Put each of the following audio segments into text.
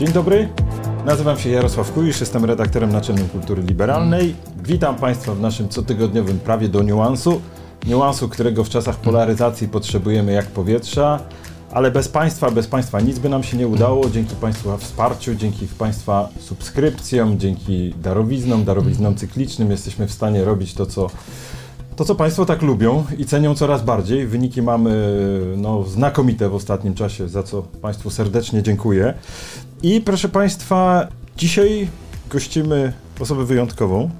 Dzień dobry, nazywam się Jarosław Kujisz, jestem redaktorem naczelnym Kultury Liberalnej. Witam Państwa w naszym cotygodniowym prawie do niuansu. Niuansu, którego w czasach polaryzacji potrzebujemy jak powietrza, ale bez Państwa, bez Państwa nic by nam się nie udało. Dzięki Państwa wsparciu, dzięki Państwa subskrypcjom, dzięki darowiznom, darowiznom cyklicznym jesteśmy w stanie robić to, co to, co Państwo tak lubią i cenią coraz bardziej. Wyniki mamy no, znakomite w ostatnim czasie, za co Państwu serdecznie dziękuję. I proszę Państwa, dzisiaj gościmy osobę wyjątkową.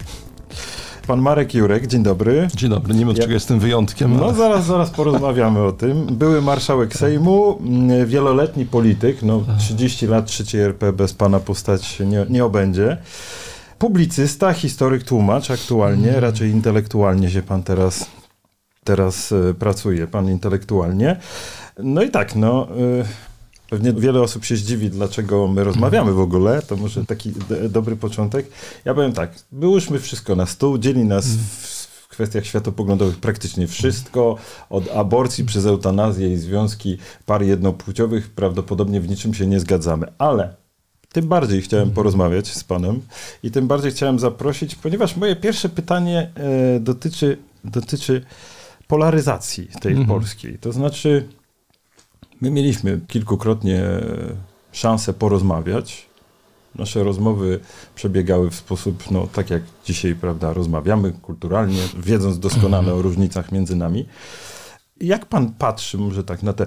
Pan Marek Jurek, dzień dobry. Dzień dobry, nie wiem, ja... jestem wyjątkiem. No ale... zaraz, zaraz porozmawiamy o tym. Były marszałek Sejmu, mm, wieloletni polityk, no 30 lat trzeciej RP bez pana postać nie, nie obędzie. Publicysta, historyk, tłumacz aktualnie, mm. raczej intelektualnie się pan teraz, teraz e, pracuje, pan intelektualnie. No i tak, no... Pewnie wiele osób się zdziwi, dlaczego my rozmawiamy w ogóle. To może taki dobry początek. Ja powiem tak, wyłóżmy wszystko na stół, dzieli nas w kwestiach światopoglądowych praktycznie wszystko, od aborcji przez eutanazję i związki par jednopłciowych prawdopodobnie w niczym się nie zgadzamy, ale tym bardziej chciałem porozmawiać z panem i tym bardziej chciałem zaprosić, ponieważ moje pierwsze pytanie e, dotyczy, dotyczy polaryzacji tej mhm. polskiej. To znaczy, My mieliśmy kilkukrotnie szansę porozmawiać. Nasze rozmowy przebiegały w sposób, no tak jak dzisiaj, prawda, rozmawiamy kulturalnie, wiedząc doskonale o różnicach między nami. Jak pan patrzy, może tak, na tę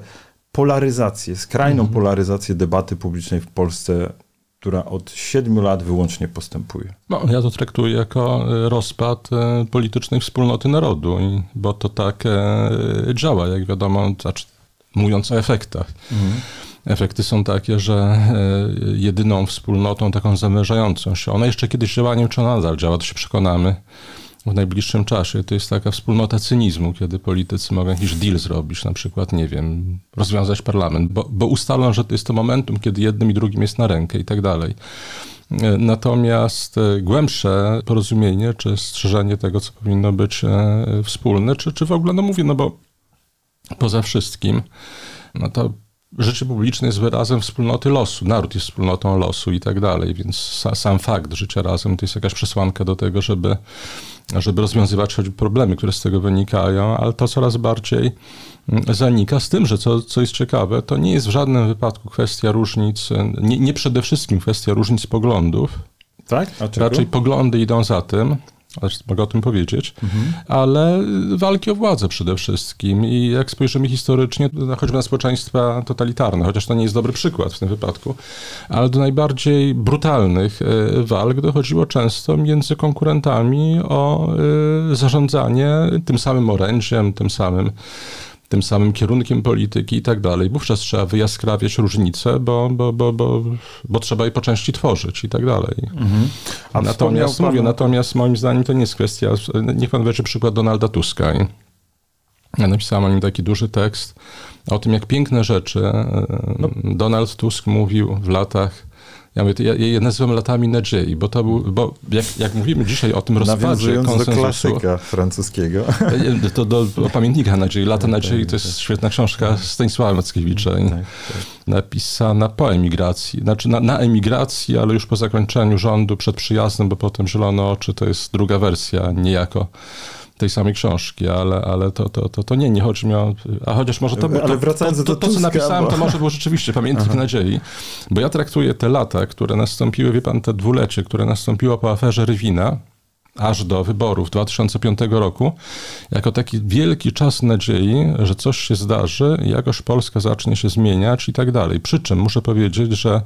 polaryzację, skrajną mhm. polaryzację debaty publicznej w Polsce, która od siedmiu lat wyłącznie postępuje? No, ja to traktuję jako e, rozpad e, politycznej wspólnoty narodu, bo to tak e, działa, jak wiadomo, znaczy mówiąc o efektach. Mhm. Efekty są takie, że e, jedyną wspólnotą taką zamierzającą się, ona jeszcze kiedyś działała, nie wiem czy nadal działa, to się przekonamy w najbliższym czasie. To jest taka wspólnota cynizmu, kiedy politycy mogą jakiś deal zrobić, na przykład, nie wiem, rozwiązać parlament, bo, bo ustalą, że to jest to momentum, kiedy jednym i drugim jest na rękę i tak dalej. E, natomiast e, głębsze porozumienie, czy strzeżenie tego, co powinno być wspólne, czy, czy w ogóle, no mówię, no bo poza wszystkim, no to życie publiczne jest wyrazem wspólnoty losu, naród jest wspólnotą losu i tak dalej, więc sam fakt życia razem to jest jakaś przesłanka do tego, żeby, żeby rozwiązywać choćby problemy, które z tego wynikają, ale to coraz bardziej mm, zanika z tym, że co, co jest ciekawe, to nie jest w żadnym wypadku kwestia różnic, nie, nie przede wszystkim kwestia różnic poglądów, tak? Raczej poglądy idą za tym, mogę o tym powiedzieć, mhm. ale walki o władzę przede wszystkim. I jak spojrzymy historycznie, choćby na społeczeństwa totalitarne, chociaż to nie jest dobry przykład w tym wypadku, ale do najbardziej brutalnych e, walk dochodziło często między konkurentami o e, zarządzanie tym samym orędziem, tym samym tym samym kierunkiem polityki i tak dalej. Wówczas trzeba wyjaskrawiać różnice, bo, bo, bo, bo, bo trzeba je po części tworzyć i tak dalej. Mhm. A natomiast, pan... mówię, natomiast moim zdaniem to nie jest kwestia, niech pan weźmie przykład Donalda Tuska. Ja napisałem o nim taki duży tekst o tym, jak piękne rzeczy no. Donald Tusk mówił w latach ja, mówię, ja je nazywam latami nadziei, bo to był, bo jak, jak mówimy dzisiaj o tym rozpadzie konsensusu... do klasyka francuskiego. To do, pamiętnika nadziei. Lata tak, nadziei to jest tak. świetna książka Stanisława Mackiewicza. Tak, tak. Napisana po emigracji, znaczy na, na, emigracji, ale już po zakończeniu rządu, przed przyjazdem, bo potem Zielone Oczy to jest druga wersja, niejako tej samej książki, ale, ale to, to, to, to nie, nie chodzi mi o... A chociaż może to... Ale wracając to, to, to, to, co napisałem, bo... to może było rzeczywiście pamiętnik Aha. nadziei, bo ja traktuję te lata, które nastąpiły, wie pan, te dwulecie, które nastąpiło po aferze Rywina, aż do wyborów 2005 roku, jako taki wielki czas nadziei, że coś się zdarzy, jakoś Polska zacznie się zmieniać i tak dalej. Przy czym muszę powiedzieć, że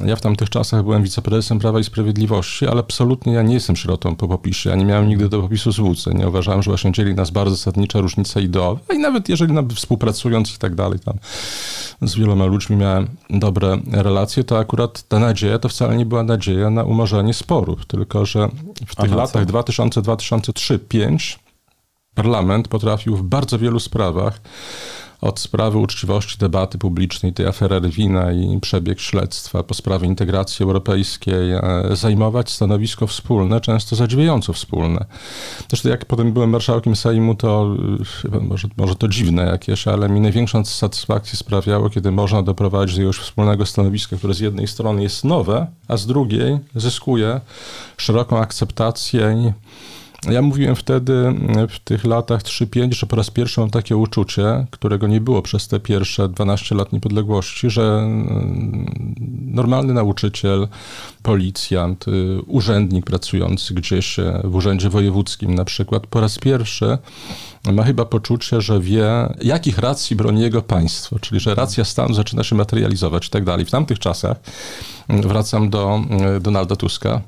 ja w tamtych czasach byłem wiceprezesem Prawa i Sprawiedliwości, ale absolutnie ja nie jestem sierotą po popisie. Ja nie miałem nigdy do popisu złudzeń. Nie uważałem, że właśnie dzieli nas bardzo zasadnicza różnica ideowa i nawet jeżeli współpracując i tak dalej, tam z wieloma ludźmi miałem dobre relacje, to akurat ta nadzieja to wcale nie była nadzieja na umorzenie sporów, tylko że w tych Aha, latach 2000, 2003, 2005 parlament potrafił w bardzo wielu sprawach od sprawy uczciwości debaty publicznej, tej afery Rwina i przebieg śledztwa po sprawie integracji europejskiej, e, zajmować stanowisko wspólne, często zadziwiająco wspólne. Zresztą jak potem byłem marszałkiem Sejmu, to e, może, może to dziwne jakieś, ale mi największą satysfakcję sprawiało, kiedy można doprowadzić do jakiegoś wspólnego stanowiska, które z jednej strony jest nowe, a z drugiej zyskuje szeroką akceptację i ja mówiłem wtedy mm, w tych latach 3-5, że po raz pierwszy mam takie uczucie, którego nie było przez te pierwsze 12 lat niepodległości, że mm, normalny nauczyciel, policjant, y, urzędnik pracujący gdzieś e, w urzędzie wojewódzkim na przykład, po raz pierwszy ma chyba poczucie, że wie, jakich racji broni jego państwo, czyli że racja stanu zaczyna się materializować i tak dalej. W tamtych czasach, mm, wracam do Donalda Tuska,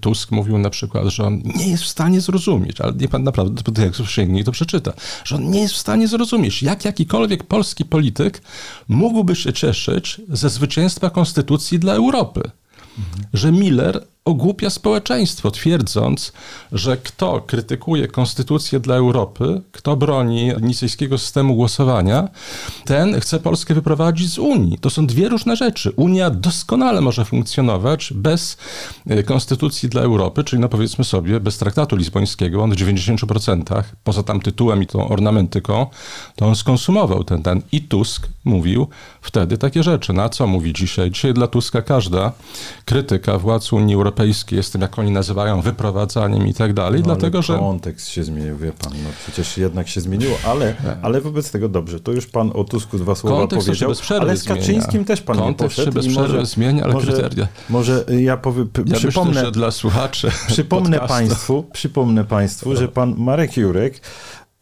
Tusk mówił na przykład, że on nie jest w stanie zrozumieć, ale nie pan naprawdę, jak sięgnie to przeczyta, że on nie jest w stanie zrozumieć, jak jakikolwiek polski polityk mógłby się cieszyć ze zwycięstwa konstytucji dla Europy. Mhm. Że Miller ogłupia społeczeństwo, twierdząc, że kto krytykuje konstytucję dla Europy, kto broni nicejskiego systemu głosowania, ten chce Polskę wyprowadzić z Unii. To są dwie różne rzeczy. Unia doskonale może funkcjonować bez e, konstytucji dla Europy, czyli no powiedzmy sobie, bez traktatu lizbońskiego, on w 90%, poza tam tytułem i tą ornamentyką, to on skonsumował ten, ten. I Tusk mówił wtedy takie rzeczy. Na co mówi dzisiaj? Dzisiaj dla Tuska każda krytyka władz Unii Europejskiej europejski, jest tym, jak oni nazywają, wyprowadzaniem i tak dalej, no, dlatego że... kontekst się zmienił, wie pan, no przecież jednak się zmieniło, ale, ale wobec tego dobrze, to już pan o Tusku dwa słowa kontekst powiedział, bez ale z Kaczyńskim zmienia. też pan kontekst nie poszedł. Kontekst się bez przerwy zmienia, ale może, kryteria... Może ja powiem, ja przypomnę... Myślę, że dla słuchaczy Przypomnę państwu, przypomnę państwu, że pan Marek Jurek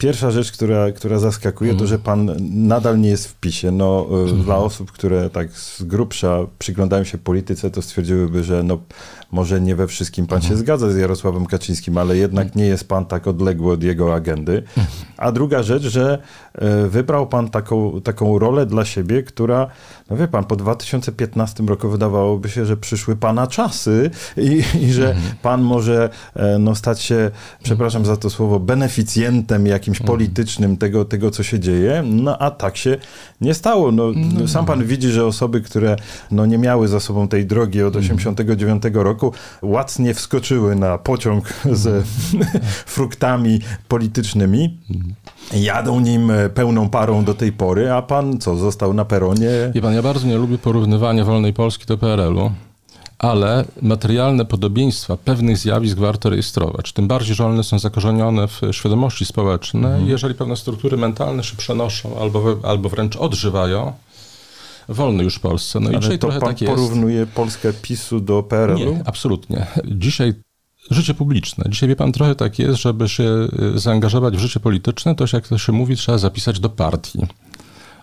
Pierwsza rzecz, która, która zaskakuje, mm. to że pan nadal nie jest w PiSie. No, mm. Dla osób, które tak z grubsza przyglądają się polityce, to stwierdziłyby, że no, może nie we wszystkim pan mm. się mhm. zgadza z Jarosławem Kaczyńskim, ale jednak mhm. nie jest pan tak odległy od jego agendy. Mhm. A druga rzecz, że e, wybrał pan taką, taką rolę dla siebie, która, no wie pan, po 2015 roku wydawałoby się, że przyszły pana czasy i, i że pan może e, no, stać się, przepraszam za to słowo, beneficjentem jakimś politycznym tego, tego, co się dzieje. No a tak się nie stało. No, sam pan widzi, że osoby, które no, nie miały za sobą tej drogi od 89 roku, roku łacnie wskoczyły na pociąg ze fruktami politycznymi. Jadą nim pełną parą do tej pory, a pan co, został na peronie? Wie pan, ja bardzo nie lubię porównywania wolnej Polski do PRL-u ale materialne podobieństwa pewnych zjawisk warto rejestrować. Tym bardziej, że one są zakorzenione w świadomości społecznej. Mhm. Jeżeli pewne struktury mentalne się przenoszą albo, albo wręcz odżywają, wolny już w Polsce. No Ale i dzisiaj to trochę pan tak jest. porównuje Polskę PiSu do PRL-u? Nie, absolutnie. Dzisiaj życie publiczne. Dzisiaj wie pan trochę tak jest, żeby się y, zaangażować w życie polityczne, to jak to się mówi, trzeba zapisać do partii.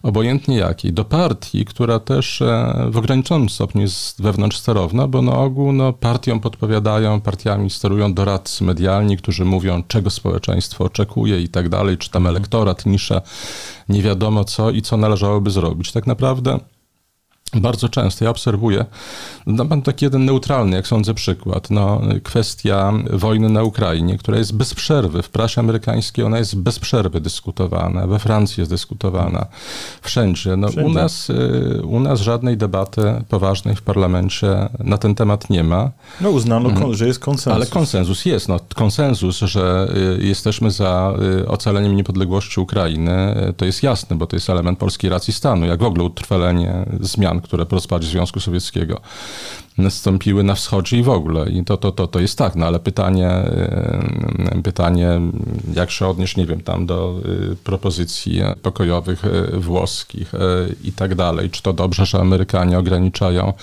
Obojętnie jakiej. Do partii, która też e, w ograniczonym stopniu jest wewnątrz sterowna, bo na ogół no, partiom podpowiadają, partiami sterują doradcy medialni, którzy mówią, czego społeczeństwo oczekuje i tak dalej, czy tam elektorat, nisza, nie wiadomo co i co należałoby zrobić. Tak naprawdę bardzo często ja obserwuję, dam pan taki jeden neutralny, jak sądzę, przykład. No, kwestia wojny na Ukrainie, która jest bez przerwy w prasie amerykańskiej, ona jest bez przerwy dyskutowana, we Francji jest dyskutowana, wszędzie. No, wszędzie. U, nas, y, u nas żadnej debaty poważnej w parlamencie na ten temat nie ma. No uznano, mhm. że jest konsensus. Ale konsensus jest. No, konsensus, że y, jesteśmy za y, ocaleniem niepodległości Ukrainy, to jest jasne, bo to jest element polskiej racji stanu, jak w ogóle utrwalenie zmian które po rozpadzie Związku Sowieckiego nastąpiły na wschodzie i w ogóle. I to, to, to, to jest tak, no ale pytanie, pytanie, jak się odnieść, nie wiem, tam do y, propozycji pokojowych y, włoskich y, i tak dalej. Czy to dobrze, że Amerykanie ograniczają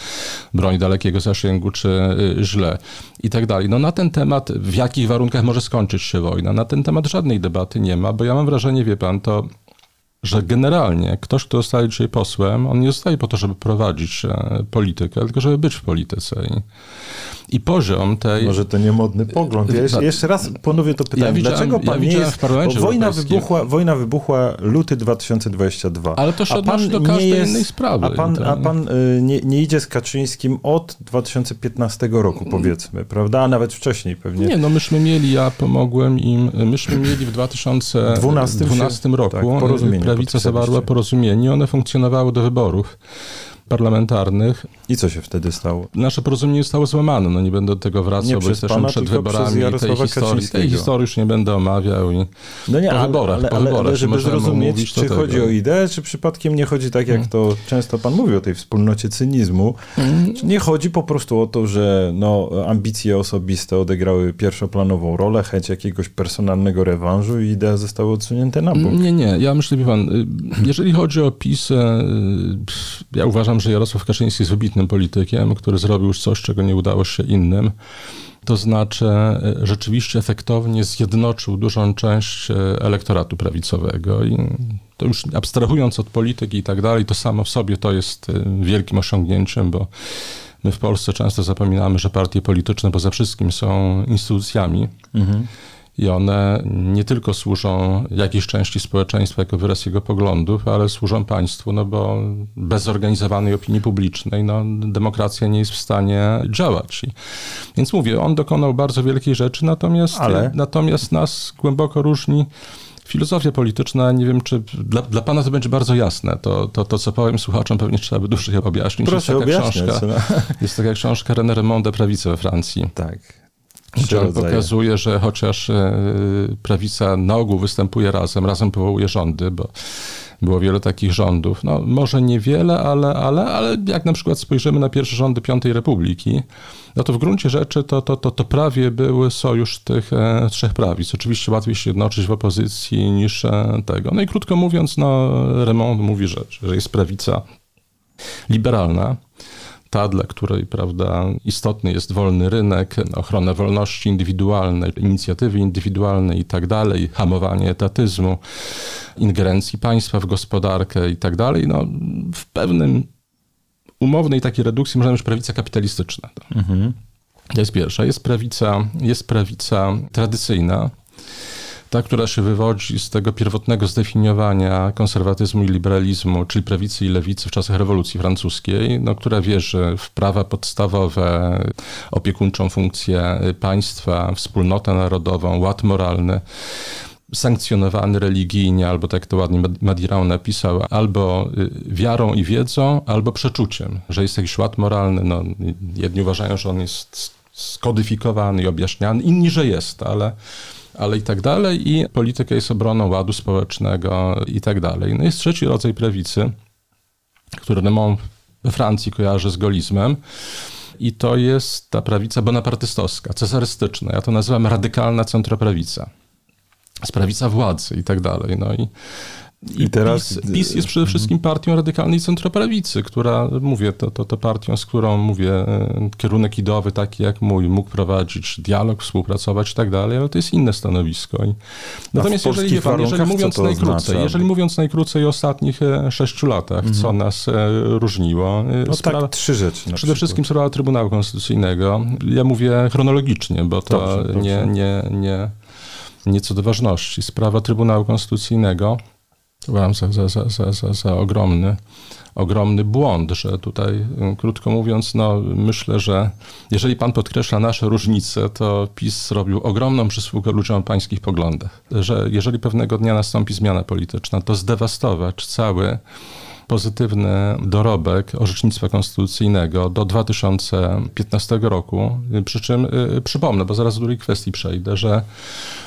broń dalekiego zasięgu, czy źle i tak dalej. No na ten temat, w jakich warunkach może skończyć się wojna, na ten temat żadnej debaty nie ma, bo ja mam wrażenie, wie pan, to że generalnie ktoś, kto zostaje dzisiaj posłem, on nie zostaje po to, żeby prowadzić e, politykę, tylko żeby być w polityce. I, i poziom tej... Może to niemodny pogląd. Ja jeszcze, jeszcze raz ponowię to pytanie. Ja Dlaczego pan ja nie jest... W wojna, wybuchła, wojna wybuchła luty 2022. Ale to się odnosi do każdej jest, innej sprawy. A pan, a pan y, nie, nie idzie z Kaczyńskim od 2015 roku, powiedzmy, prawda? A nawet wcześniej pewnie. Nie, no myśmy mieli, ja pomogłem im, myśmy mieli w 2012 roku tak, porozumienie prawica zawarła porozumienie, one funkcjonowały do wyborów parlamentarnych. I co się wtedy stało? Nasze porozumienie zostało złamane. No nie będę do tego wracał, nie bo jesteśmy pana, przed wyborami tej historii. Tej historii już nie będę omawiał. I no nie, po wyborach, ale, po wyborach ale żeby zrozumieć, mówić, czy chodzi tego. o ideę, czy przypadkiem nie chodzi tak, jak hmm. to często pan mówi o tej wspólnocie cynizmu. Hmm. Nie chodzi po prostu o to, że no, ambicje osobiste odegrały pierwszoplanową rolę, chęć jakiegoś personalnego rewanżu i idea została odsunięte na bok. Nie, nie. Ja myślę, wie pan, y, jeżeli chodzi o PiS, y, ja uważam, że Jarosław Kaczyński jest wybitnym politykiem, który zrobił już coś, czego nie udało się innym. To znaczy, e, rzeczywiście efektownie zjednoczył dużą część e, elektoratu prawicowego i to już abstrahując od polityki i tak dalej, to samo w sobie to jest e, wielkim osiągnięciem, bo my w Polsce często zapominamy, że partie polityczne poza wszystkim są instytucjami. Mhm i one nie tylko służą jakiejś części społeczeństwa jako wyraz jego poglądów, ale służą państwu, no bo bez zorganizowanej opinii publicznej no, demokracja nie jest w stanie działać. I, więc mówię, on dokonał bardzo wielkiej rzeczy, natomiast, ale... natomiast nas głęboko różni filozofia polityczna, nie wiem, czy dla, dla pana to będzie bardzo jasne. To, to, to, co powiem słuchaczom, pewnie trzeba by dłużej objaśnić. Proszę jest taka książka, no. Jest taka książka René Remonde Prawice we Francji. Tak. On pokazuje, że chociaż e, prawica na ogół występuje razem, razem powołuje rządy, bo było wiele takich rządów. No, może niewiele, ale, ale, ale jak na przykład spojrzymy na pierwsze rządy Piątej Republiki, no to w gruncie rzeczy to, to, to, to prawie był sojusz tych e, trzech prawic. Oczywiście łatwiej się jednoczyć w opozycji niż e, tego. No i krótko mówiąc, no, Remond mówi, że, że jest prawica liberalna, ta, dla której prawda, istotny jest wolny rynek, ochrona wolności indywidualnej, inicjatywy indywidualnej i tak dalej, hamowanie etatyzmu, ingerencji państwa w gospodarkę i tak dalej, no, w pewnym umownej takiej redukcji możemy mieć prawica kapitalistyczna. Mhm. To jest pierwsza. Jest prawica, jest prawica tradycyjna, ta, która się wywodzi z tego pierwotnego zdefiniowania konserwatyzmu i liberalizmu, czyli prawicy i lewicy w czasach rewolucji francuskiej, no, która wierzy w prawa podstawowe, opiekuńczą funkcję państwa, wspólnotę narodową, ład moralny sankcjonowany religijnie, albo tak to ładnie Madirao napisał, albo y, wiarą i wiedzą, albo przeczuciem, że jest jakiś ład moralny. No, jedni uważają, że on jest skodyfikowany i objaśniany, inni, że jest, ale ale i tak dalej. I polityka jest obroną ładu społecznego i tak dalej. No jest trzeci rodzaj prawicy, który Remont we Francji kojarzy z golizmem. I to jest ta prawica bonapartystowska, cesarystyczna. Ja to nazywam radykalna centroprawica. Z prawica władzy i tak dalej. No i i, teraz PiS, PiS, jest przede wszystkim partią radykalnej centroprawicy, która, mówię, to, to, to partią, z którą, mówię, e, kierunek ideowy taki jak mój mógł prowadzić dialog, współpracować i tak dalej, ale to jest inne stanowisko. I, natomiast jeżeli, pan, jeżeli mówiąc najkrócej, jeżeli mówiąc najkrócej o ostatnich e, sześciu latach, mhm. co nas e, różniło. No sprawa, tak, trzy rzeczy. Przede przykład. wszystkim sprawa Trybunału Konstytucyjnego. Ja mówię chronologicznie, bo to dobrze, nie, dobrze. nie, nie, nie co do ważności. Sprawa Trybunału Konstytucyjnego uważam za, za, za, za, za ogromny, ogromny błąd, że tutaj, y, krótko mówiąc, no, myślę, że jeżeli pan podkreśla nasze różnice, to PiS zrobił ogromną przysługę ludziom o pańskich poglądach. Że jeżeli pewnego dnia nastąpi zmiana polityczna, to zdewastować cały pozytywny dorobek orzecznictwa konstytucyjnego do 2015 roku. Przy czym y, przypomnę, bo zaraz do drugiej kwestii przejdę, że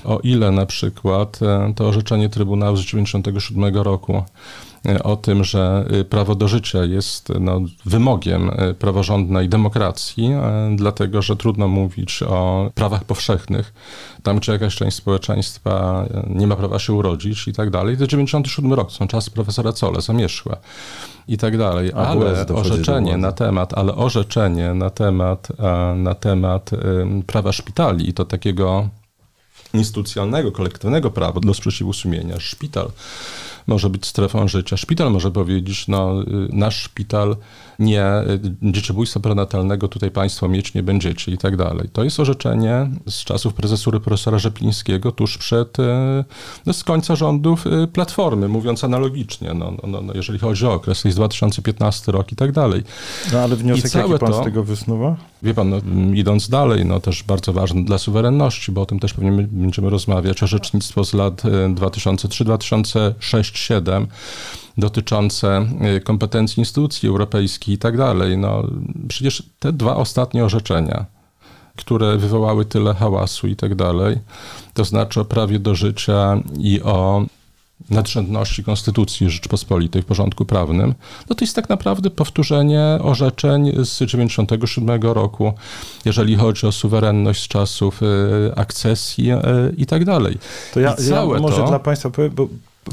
o ile na przykład y, to orzeczenie Trybunału z 1997 roku y, o tym, że prawo do życia jest no, wymogiem praworządnej demokracji, dlatego że trudno mówić o prawach powszechnych, tam gdzie jakaś część społeczeństwa nie ma prawa się urodzić i tak dalej. To 97 rok, są czasy profesora Cole, zamierzchłe i tak dalej. Ale orzeczenie na temat, ale orzeczenie na temat, na temat prawa szpitali i to takiego instytucjonalnego, kolektywnego prawa do sprzeciwu sumienia. Szpital może być strefą życia. Szpital może powiedzieć, no nasz szpital nie, dzieciobójstwa prenatalnego tutaj państwo mieć nie będziecie i tak dalej. To jest orzeczenie z czasów prezesury profesora Rzeplińskiego tuż przed, no, z końca rządów Platformy, mówiąc analogicznie, no, no, no, jeżeli chodzi o okres, to jest 2015 rok i tak dalej. No ale wniosek jaki pan to, z tego wysnuwa? Wie pan, no, idąc dalej, no też bardzo ważne dla suwerenności, bo o tym też pewnie będziemy rozmawiać, orzecznictwo z lat 2003, 2006, 2007 dotyczące y, kompetencji instytucji europejskich i tak dalej. No, przecież te dwa ostatnie orzeczenia, które wywołały tyle hałasu i tak dalej, to znaczy o prawie do życia i o nadrzędności Konstytucji Rzeczypospolitej w porządku prawnym, no to jest tak naprawdę powtórzenie orzeczeń z 97 roku, jeżeli chodzi o suwerenność z czasów y, akcesji y, i tak dalej. To ja, ja może to, dla Państwa powiem, bo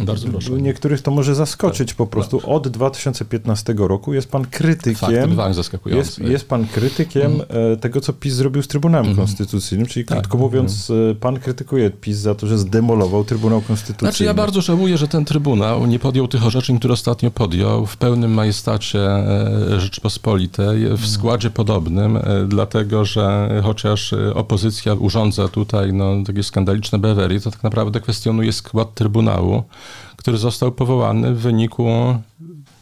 bardzo proszę. Niektórych to może zaskoczyć po prostu. Tak. Od 2015 roku jest pan krytykiem. Fakt, jest, jest pan krytykiem mm. tego, co PiS zrobił z Trybunałem mm. Konstytucyjnym, czyli tak. krótko mówiąc, mm. pan krytykuje PiS za to, że zdemolował Trybunał Konstytucyjny. Znaczy ja bardzo żałuję, że ten Trybunał nie podjął tych orzeczeń, które ostatnio podjął w pełnym majestacie e, Rzeczpospolitej, w mm. składzie podobnym, dlatego, że chociaż opozycja urządza tutaj no, takie skandaliczne bewery, to tak naprawdę kwestionuje skład Trybunału który został powołany w wyniku,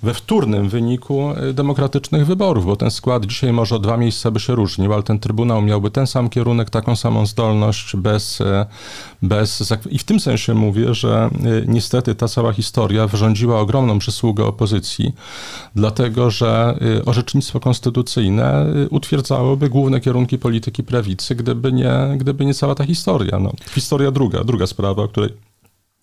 we wtórnym wyniku e, demokratycznych wyborów, bo ten skład dzisiaj może o dwa miejsca by się różnił, ale ten Trybunał miałby ten sam kierunek, taką samą zdolność, bez, e, bez... I w tym sensie mówię, że e, niestety ta cała historia wyrządziła ogromną przysługę opozycji, dlatego że orzecznictwo konstytucyjne utwierdzałoby główne kierunki polityki prawicy, gdyby nie, gdyby nie cała ta historia. No, historia druga, druga sprawa, o której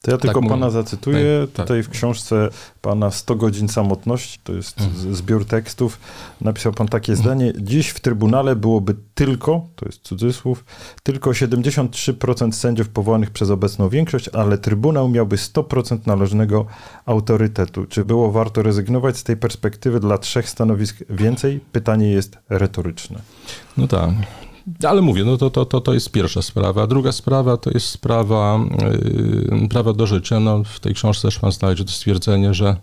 to ja tylko tak pana zacytuję. Tak, tak. Tutaj w książce pana 100 godzin samotności, to jest mhm. zbiór tekstów, napisał pan takie mhm. zdanie. Dziś w Trybunale byłoby tylko, to jest cudzysłów, tylko 73% sędziów powołanych przez obecną większość, ale Trybunał miałby 100% należnego autorytetu. Czy było warto rezygnować z tej perspektywy dla trzech stanowisk więcej? Pytanie jest retoryczne. No tak. Ale mówię, no to, to, to, to jest pierwsza sprawa. Druga sprawa to jest sprawa yy, prawa do życia. No, w tej książce też pan znajdzie to stwierdzenie, że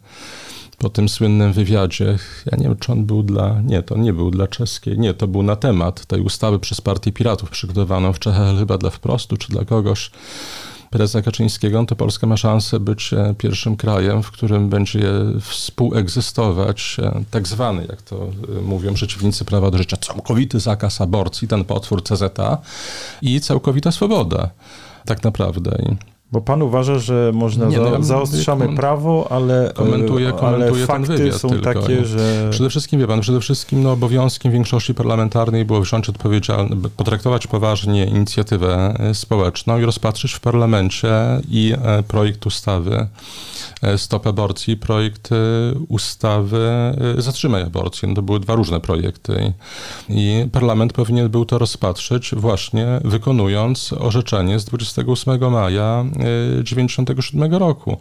po tym słynnym wywiadzie, ja nie wiem, czy on był dla, nie, to nie był dla czeskiej, nie, to był na temat tej ustawy przez Partię Piratów przygotowaną w Czechach, chyba dla Wprostu, czy dla kogoś, prezesa Kaczyńskiego, to Polska ma szansę być e, pierwszym krajem, w którym będzie współegzystować e, tak zwany, jak to e, mówią przeciwnicy prawa do życia, całkowity zakaz aborcji, ten potwór CZA i całkowita swoboda tak naprawdę. Bo pan uważa, że można nie, no, za, zaostrzamy prawo, ale, komentuję, komentuję ale fakty są tylko. takie, że... Przede wszystkim, wie pan, przede wszystkim no, obowiązkiem większości parlamentarnej było wziąć odpowiedzialność, potraktować poważnie inicjatywę społeczną i rozpatrzyć w parlamencie i projekt ustawy E, Stop Aborcji, projekt e, ustawy e, Zatrzymaj Aborcję. No to były dwa różne projekty i parlament powinien był to rozpatrzyć właśnie wykonując orzeczenie z 28 maja 1997 roku.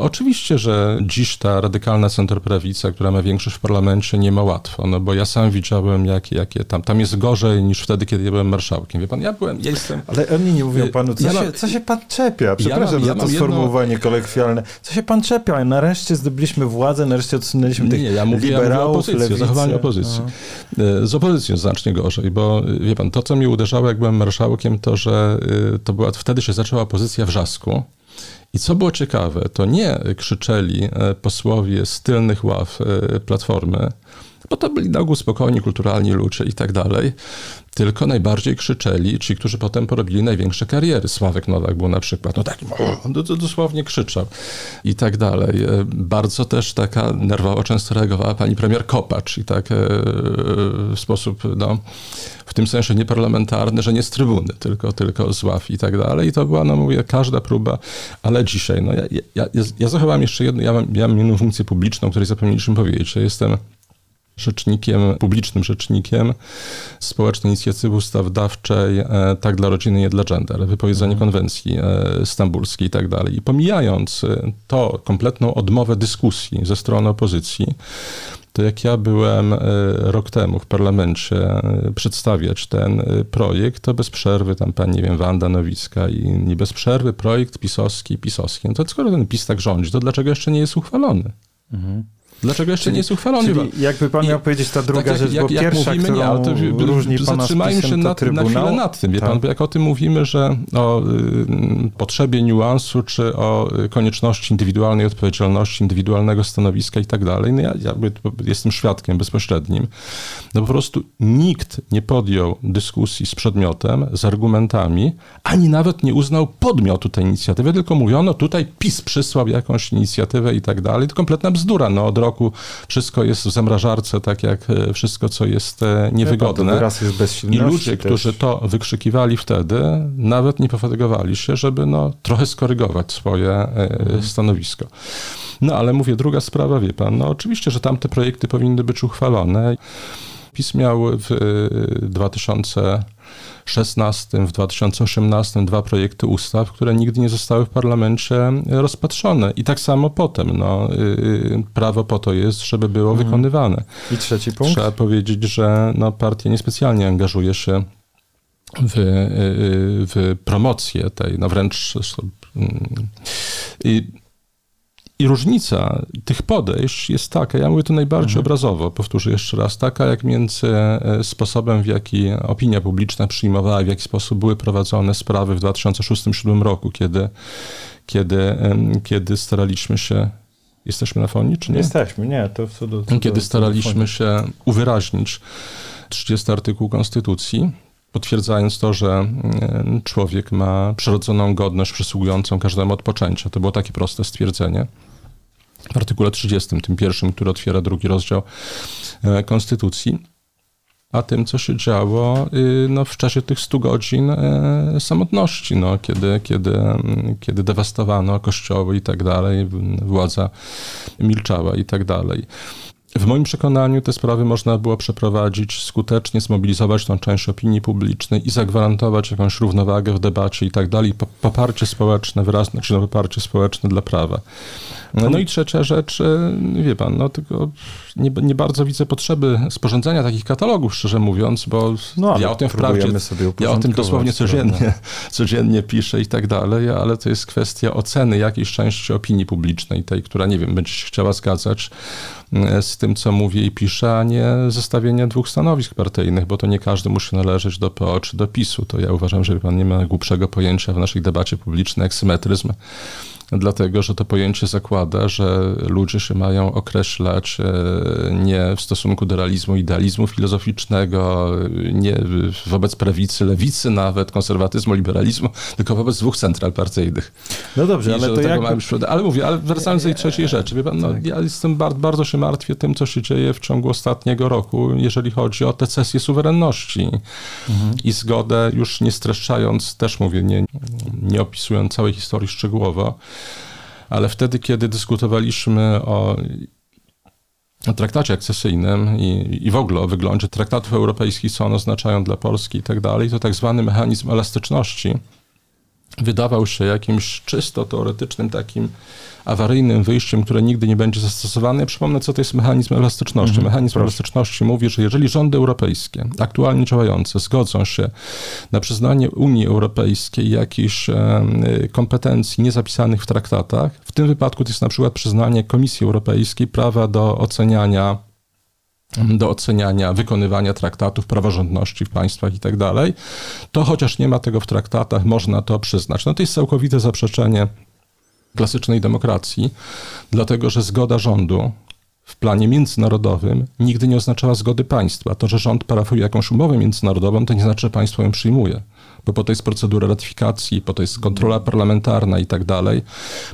Oczywiście, że dziś ta radykalna centroprawica, która ma większość w parlamencie, nie ma łatwo, no bo ja sam widziałem, jakie, jakie tam, tam jest gorzej niż wtedy, kiedy ja byłem marszałkiem. Wie pan, ja byłem, ja jestem... Ale oni nie mówią panu, co, ja się, co się pan czepia? Przepraszam ja mam, za to sformułowanie jedno... kolekwialne. Co się pan czepia? Nareszcie zdobyliśmy władzę, nareszcie odsunęliśmy tych nie, ja mówię, liberałów, ja mówię o zachowaniu opozycji. No. Z opozycją znacznie gorzej, bo wie pan, to co mi uderzało, jak byłem marszałkiem, to że y, to była, wtedy się zaczęła opozycja wrzasku. I co było ciekawe, to nie krzyczeli e, posłowie z tylnych ław e, Platformy, bo to byli na ogół spokojni, kulturalni ludzie i tak dalej, tylko najbardziej krzyczeli ci, którzy potem porobili największe kariery. Sławek Nowak był na przykład, no tak, dosłownie krzyczał i tak dalej. E, bardzo też taka nerwowo często reagowała pani premier Kopacz i tak e, w sposób, no, w tym sensie nieparlamentarny, że nie z trybuny, tylko, tylko z ław i tak dalej. I to była, no mówię, każda próba, ale dzisiaj, no ja, ja, ja, ja zachowałem jeszcze jedno, ja mam, ja mam jedną funkcję publiczną, o której zapomnieliśmy powiedzieć, że jestem rzecznikiem, publicznym rzecznikiem Społecznej Inicjatywy Ustawodawczej e, Tak dla rodziny, nie dla gender, wypowiedzenie mhm. konwencji e, stambulskiej i tak dalej. I pomijając e, to kompletną odmowę dyskusji ze strony opozycji, to jak ja byłem rok temu w parlamencie przedstawiać ten projekt, to bez przerwy tam pani, nie wiem, Wanda Nowicka i, i bez przerwy projekt pisowski, pisowski. No to skoro ten PiS tak rządzi, to dlaczego jeszcze nie jest uchwalony? Mhm. Dlaczego jeszcze czyli, nie jest uchwalony? Czyli jakby pan I, miał powiedzieć ta druga tak rzecz, jak, bo jak pierwsza, mówimy, którą nie, ale to, różni pana Zatrzymajmy się na, na chwilę nad tym, wie tak. pan, bo jak o tym mówimy, że o y, potrzebie niuansu, czy o konieczności indywidualnej odpowiedzialności, indywidualnego stanowiska i tak dalej, no ja, ja jestem świadkiem bezpośrednim, no po prostu nikt nie podjął dyskusji z przedmiotem, z argumentami, ani nawet nie uznał podmiotu tej inicjatywy, tylko mówiono tutaj PiS przysłał jakąś inicjatywę i tak dalej, to kompletna bzdura, no od roku wszystko jest w zamrażarce, tak jak e, wszystko, co jest e, niewygodne. Jest I ludzie, też. którzy to wykrzykiwali wtedy, nawet nie pofatygowali się, żeby no, trochę skorygować swoje e, mhm. stanowisko. No ale mówię, druga sprawa, wie pan, no oczywiście, że tamte projekty powinny być uchwalone. PiS miał w 2000 2016, w 2018 dwa projekty ustaw, które nigdy nie zostały w parlamencie rozpatrzone. I tak samo potem. No, y, y, prawo po to jest, żeby było mhm. wykonywane. I trzeci punkt? Trzeba powiedzieć, że no, partia niespecjalnie angażuje się w, y, w promocję tej, no wręcz i i różnica tych podejść jest taka, ja mówię to najbardziej mhm. obrazowo, powtórzę jeszcze raz, taka jak między e, sposobem, w jaki opinia publiczna przyjmowała, w jaki sposób były prowadzone sprawy w 2006-2007 roku, kiedy, kiedy, kiedy staraliśmy się Jesteśmy na fonii, czy nie? Jesteśmy, nie, to co do, co Kiedy staraliśmy się uwyraźnić 30 artykuł Konstytucji, potwierdzając to, że mm, człowiek ma przyrodzoną godność przysługującą każdemu od poczęcia. To było takie proste stwierdzenie. W artykule 30, tym pierwszym, który otwiera drugi rozdział e, Konstytucji, a tym, co się działo y, no, w czasie tych 100 godzin e, samotności, no, kiedy, kiedy, mm, kiedy dewastowano kościoły i tak dalej, władza milczała i tak dalej. W moim przekonaniu te sprawy można było przeprowadzić skutecznie, zmobilizować tą część opinii publicznej i zagwarantować jakąś równowagę w debacie i tak dalej, poparcie społeczne, wyrazne, czy no poparcie społeczne dla prawa. No, no i trzecia rzecz, e, wie pan, no tylko nie, nie, bardzo widzę potrzeby sporządzania takich katalogów, szczerze mówiąc, bo no, ja o tym wprawdzie, sobie ja o tym dosłownie codziennie, codziennie piszę i tak dalej, ale to jest kwestia oceny jakiejś części opinii publicznej, tej, która, nie wiem, będzie się chciała zgadzać e, z tym, co mówię i piszę, a nie zestawienie dwóch stanowisk partyjnych, bo to nie każdy musi należeć do PO czy do PiSu. To ja uważam, że pan nie ma głupszego pojęcia w naszej debacie publicznej jak symetryzm dlatego że to pojęcie zakłada, że ludzie się mają określać e, nie w stosunku do realizmu, idealizmu filozoficznego, nie wobec prawicy, lewicy nawet, konserwatyzmu, liberalizmu, tylko wobec dwóch central partyjnych. No dobrze, I ale to jak... Ale mówię, ale wracając do tej trzeciej rzeczy, wie pan, no, tak. ja jestem bardzo, bardzo się martwię tym, co się dzieje w ciągu ostatniego roku, jeżeli chodzi o te cesje suwerenności mhm. i zgodę, już nie streszczając, też mówię, nie, nie opisując całej historii szczegółowo, ale wtedy, kiedy dyskutowaliśmy o traktacie akcesyjnym i, i w ogóle o wyglądzie traktatów europejskich, co one oznaczają dla Polski i tak dalej, to tak zwany mechanizm elastyczności wydawał się jakimś czysto teoretycznym takim awaryjnym wyjściem, które nigdy nie będzie zastosowane. Przypomnę, co to jest mechanizm elastyczności. Mhm, mechanizm proszę. elastyczności mówi, że jeżeli rządy europejskie, aktualnie działające, zgodzą się na przyznanie Unii Europejskiej jakichś kompetencji niezapisanych w traktatach, w tym wypadku to jest na przykład przyznanie Komisji Europejskiej prawa do oceniania do oceniania wykonywania traktatów, praworządności w państwach i tak dalej, to chociaż nie ma tego w traktatach, można to przyznać. No to jest całkowite zaprzeczenie klasycznej demokracji, dlatego że zgoda rządu w planie międzynarodowym nigdy nie oznaczała zgody państwa. To, że rząd parafuje jakąś umowę międzynarodową, to nie znaczy, że państwo ją przyjmuje. Bo po to jest procedura ratyfikacji, po to jest kontrola parlamentarna i tak dalej,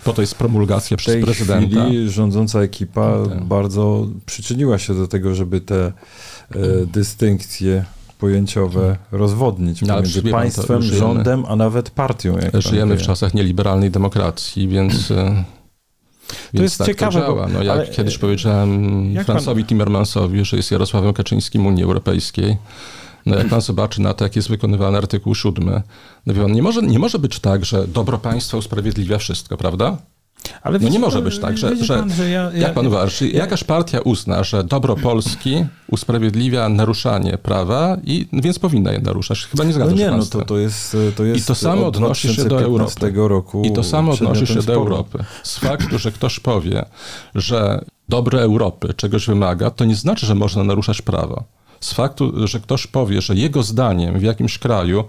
po to jest promulgacja przez tej prezydenta. Chwili rządząca ekipa tak. bardzo przyczyniła się do tego, żeby te e, dystynkcje pojęciowe rozwodnić no, pomiędzy państwem, żyjemy, rządem, a nawet partią. żyjemy w czasach nieliberalnej demokracji, więc... E, to jest tak ciekawe. To działa. No, jak ale, kiedyś powiedziałem Francowi pan... Timmermansowi, że jest Jarosławem Kaczyńskim Unii Europejskiej, no jak pan zobaczy na to, jak jest wykonywany artykuł 7, no wie pan, nie może, nie może być tak, że dobro państwa usprawiedliwia wszystko, prawda? Ale no nie może być tak, że, że, pan, że ja, ja, jak pan uważa, ja, jakaś partia uzna, że dobro Polski usprawiedliwia naruszanie prawa i więc powinna je naruszać. Chyba nie zgadza no się nie, no to, to jest, to jest I to samo odnosi się do Europy. Roku I to samo odnosi się do Europy. Z faktu, że ktoś powie, że dobro Europy czegoś wymaga, to nie znaczy, że można naruszać prawo z faktu, że ktoś powie, że jego zdaniem w jakimś kraju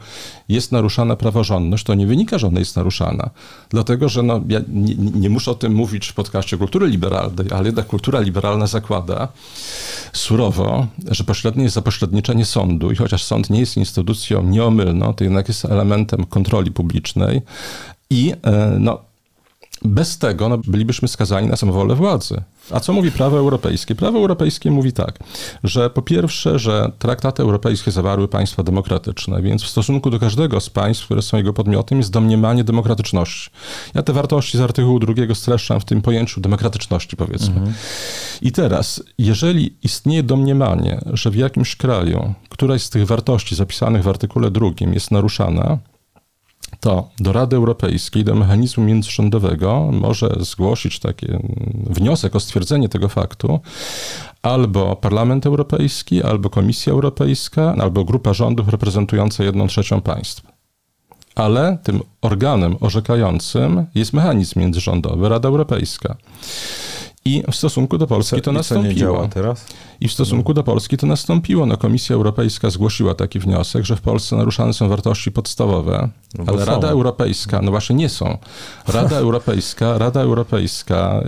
jest naruszana praworządność, to nie wynika, że ona jest naruszana. Dlatego, że no, ja nie, nie muszę o tym mówić w podcaście kultury liberalnej, ale jednak kultura liberalna zakłada surowo, że pośrednie jest zapośredniczenie sądu i chociaż sąd nie jest instytucją nieomylną, to jednak jest elementem kontroli publicznej i e, no, bez tego no, bylibyśmy skazani na samowolę władzy. A co mówi prawo europejskie? Prawo europejskie mówi tak, że po pierwsze, że traktaty europejskie zawarły państwa demokratyczne, więc w stosunku do każdego z państw, które są jego podmiotem, jest domniemanie demokratyczności. Ja te wartości z artykułu drugiego streszczam w tym pojęciu demokratyczności, powiedzmy. Mhm. I teraz, jeżeli istnieje domniemanie, że w jakimś kraju któraś z tych wartości zapisanych w artykule drugim jest naruszana, to do Rady Europejskiej, do mechanizmu międzyrządowego może zgłosić taki wniosek o stwierdzenie tego faktu albo Parlament Europejski, albo Komisja Europejska, albo grupa rządów reprezentująca jedną trzecią państw. Ale tym organem orzekającym jest mechanizm międzyrządowy, Rada Europejska. I w stosunku do Polski to nastąpiło. nie działa teraz? I w stosunku do Polski to nastąpiło. No, Komisja Europejska zgłosiła taki wniosek, że w Polsce naruszane są wartości podstawowe, no ale Rada Europejska, no właśnie nie są. Rada Europejska, Rada Europejska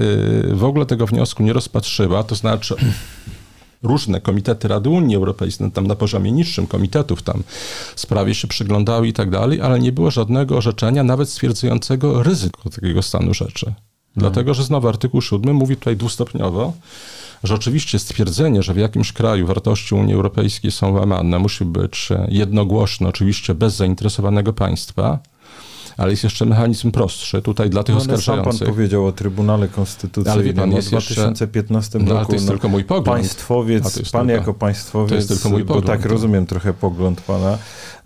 yy, w ogóle tego wniosku nie rozpatrzyła, to znaczy różne komitety Rady Unii Europejskiej, no, tam na poziomie niższym komitetów tam sprawie się przyglądały i tak dalej, ale nie było żadnego orzeczenia, nawet stwierdzającego ryzyko takiego stanu rzeczy. Dlatego, że znowu artykuł 7 mówi tutaj dwustopniowo, że oczywiście stwierdzenie, że w jakimś kraju wartości Unii Europejskiej są łamane, musi być jednogłośne, oczywiście bez zainteresowanego państwa, ale jest jeszcze mechanizm prostszy tutaj dla tych no, oskarżających. Sam pan powiedział o Trybunale Konstytucyjnym ale wie pan, jest w 2015 jeszcze... no, roku. to jest no, tylko mój pogląd. Państwowiec, pan tylko, jako państwowiec, to jest tylko mój pogląd. bo tak rozumiem trochę pogląd pana,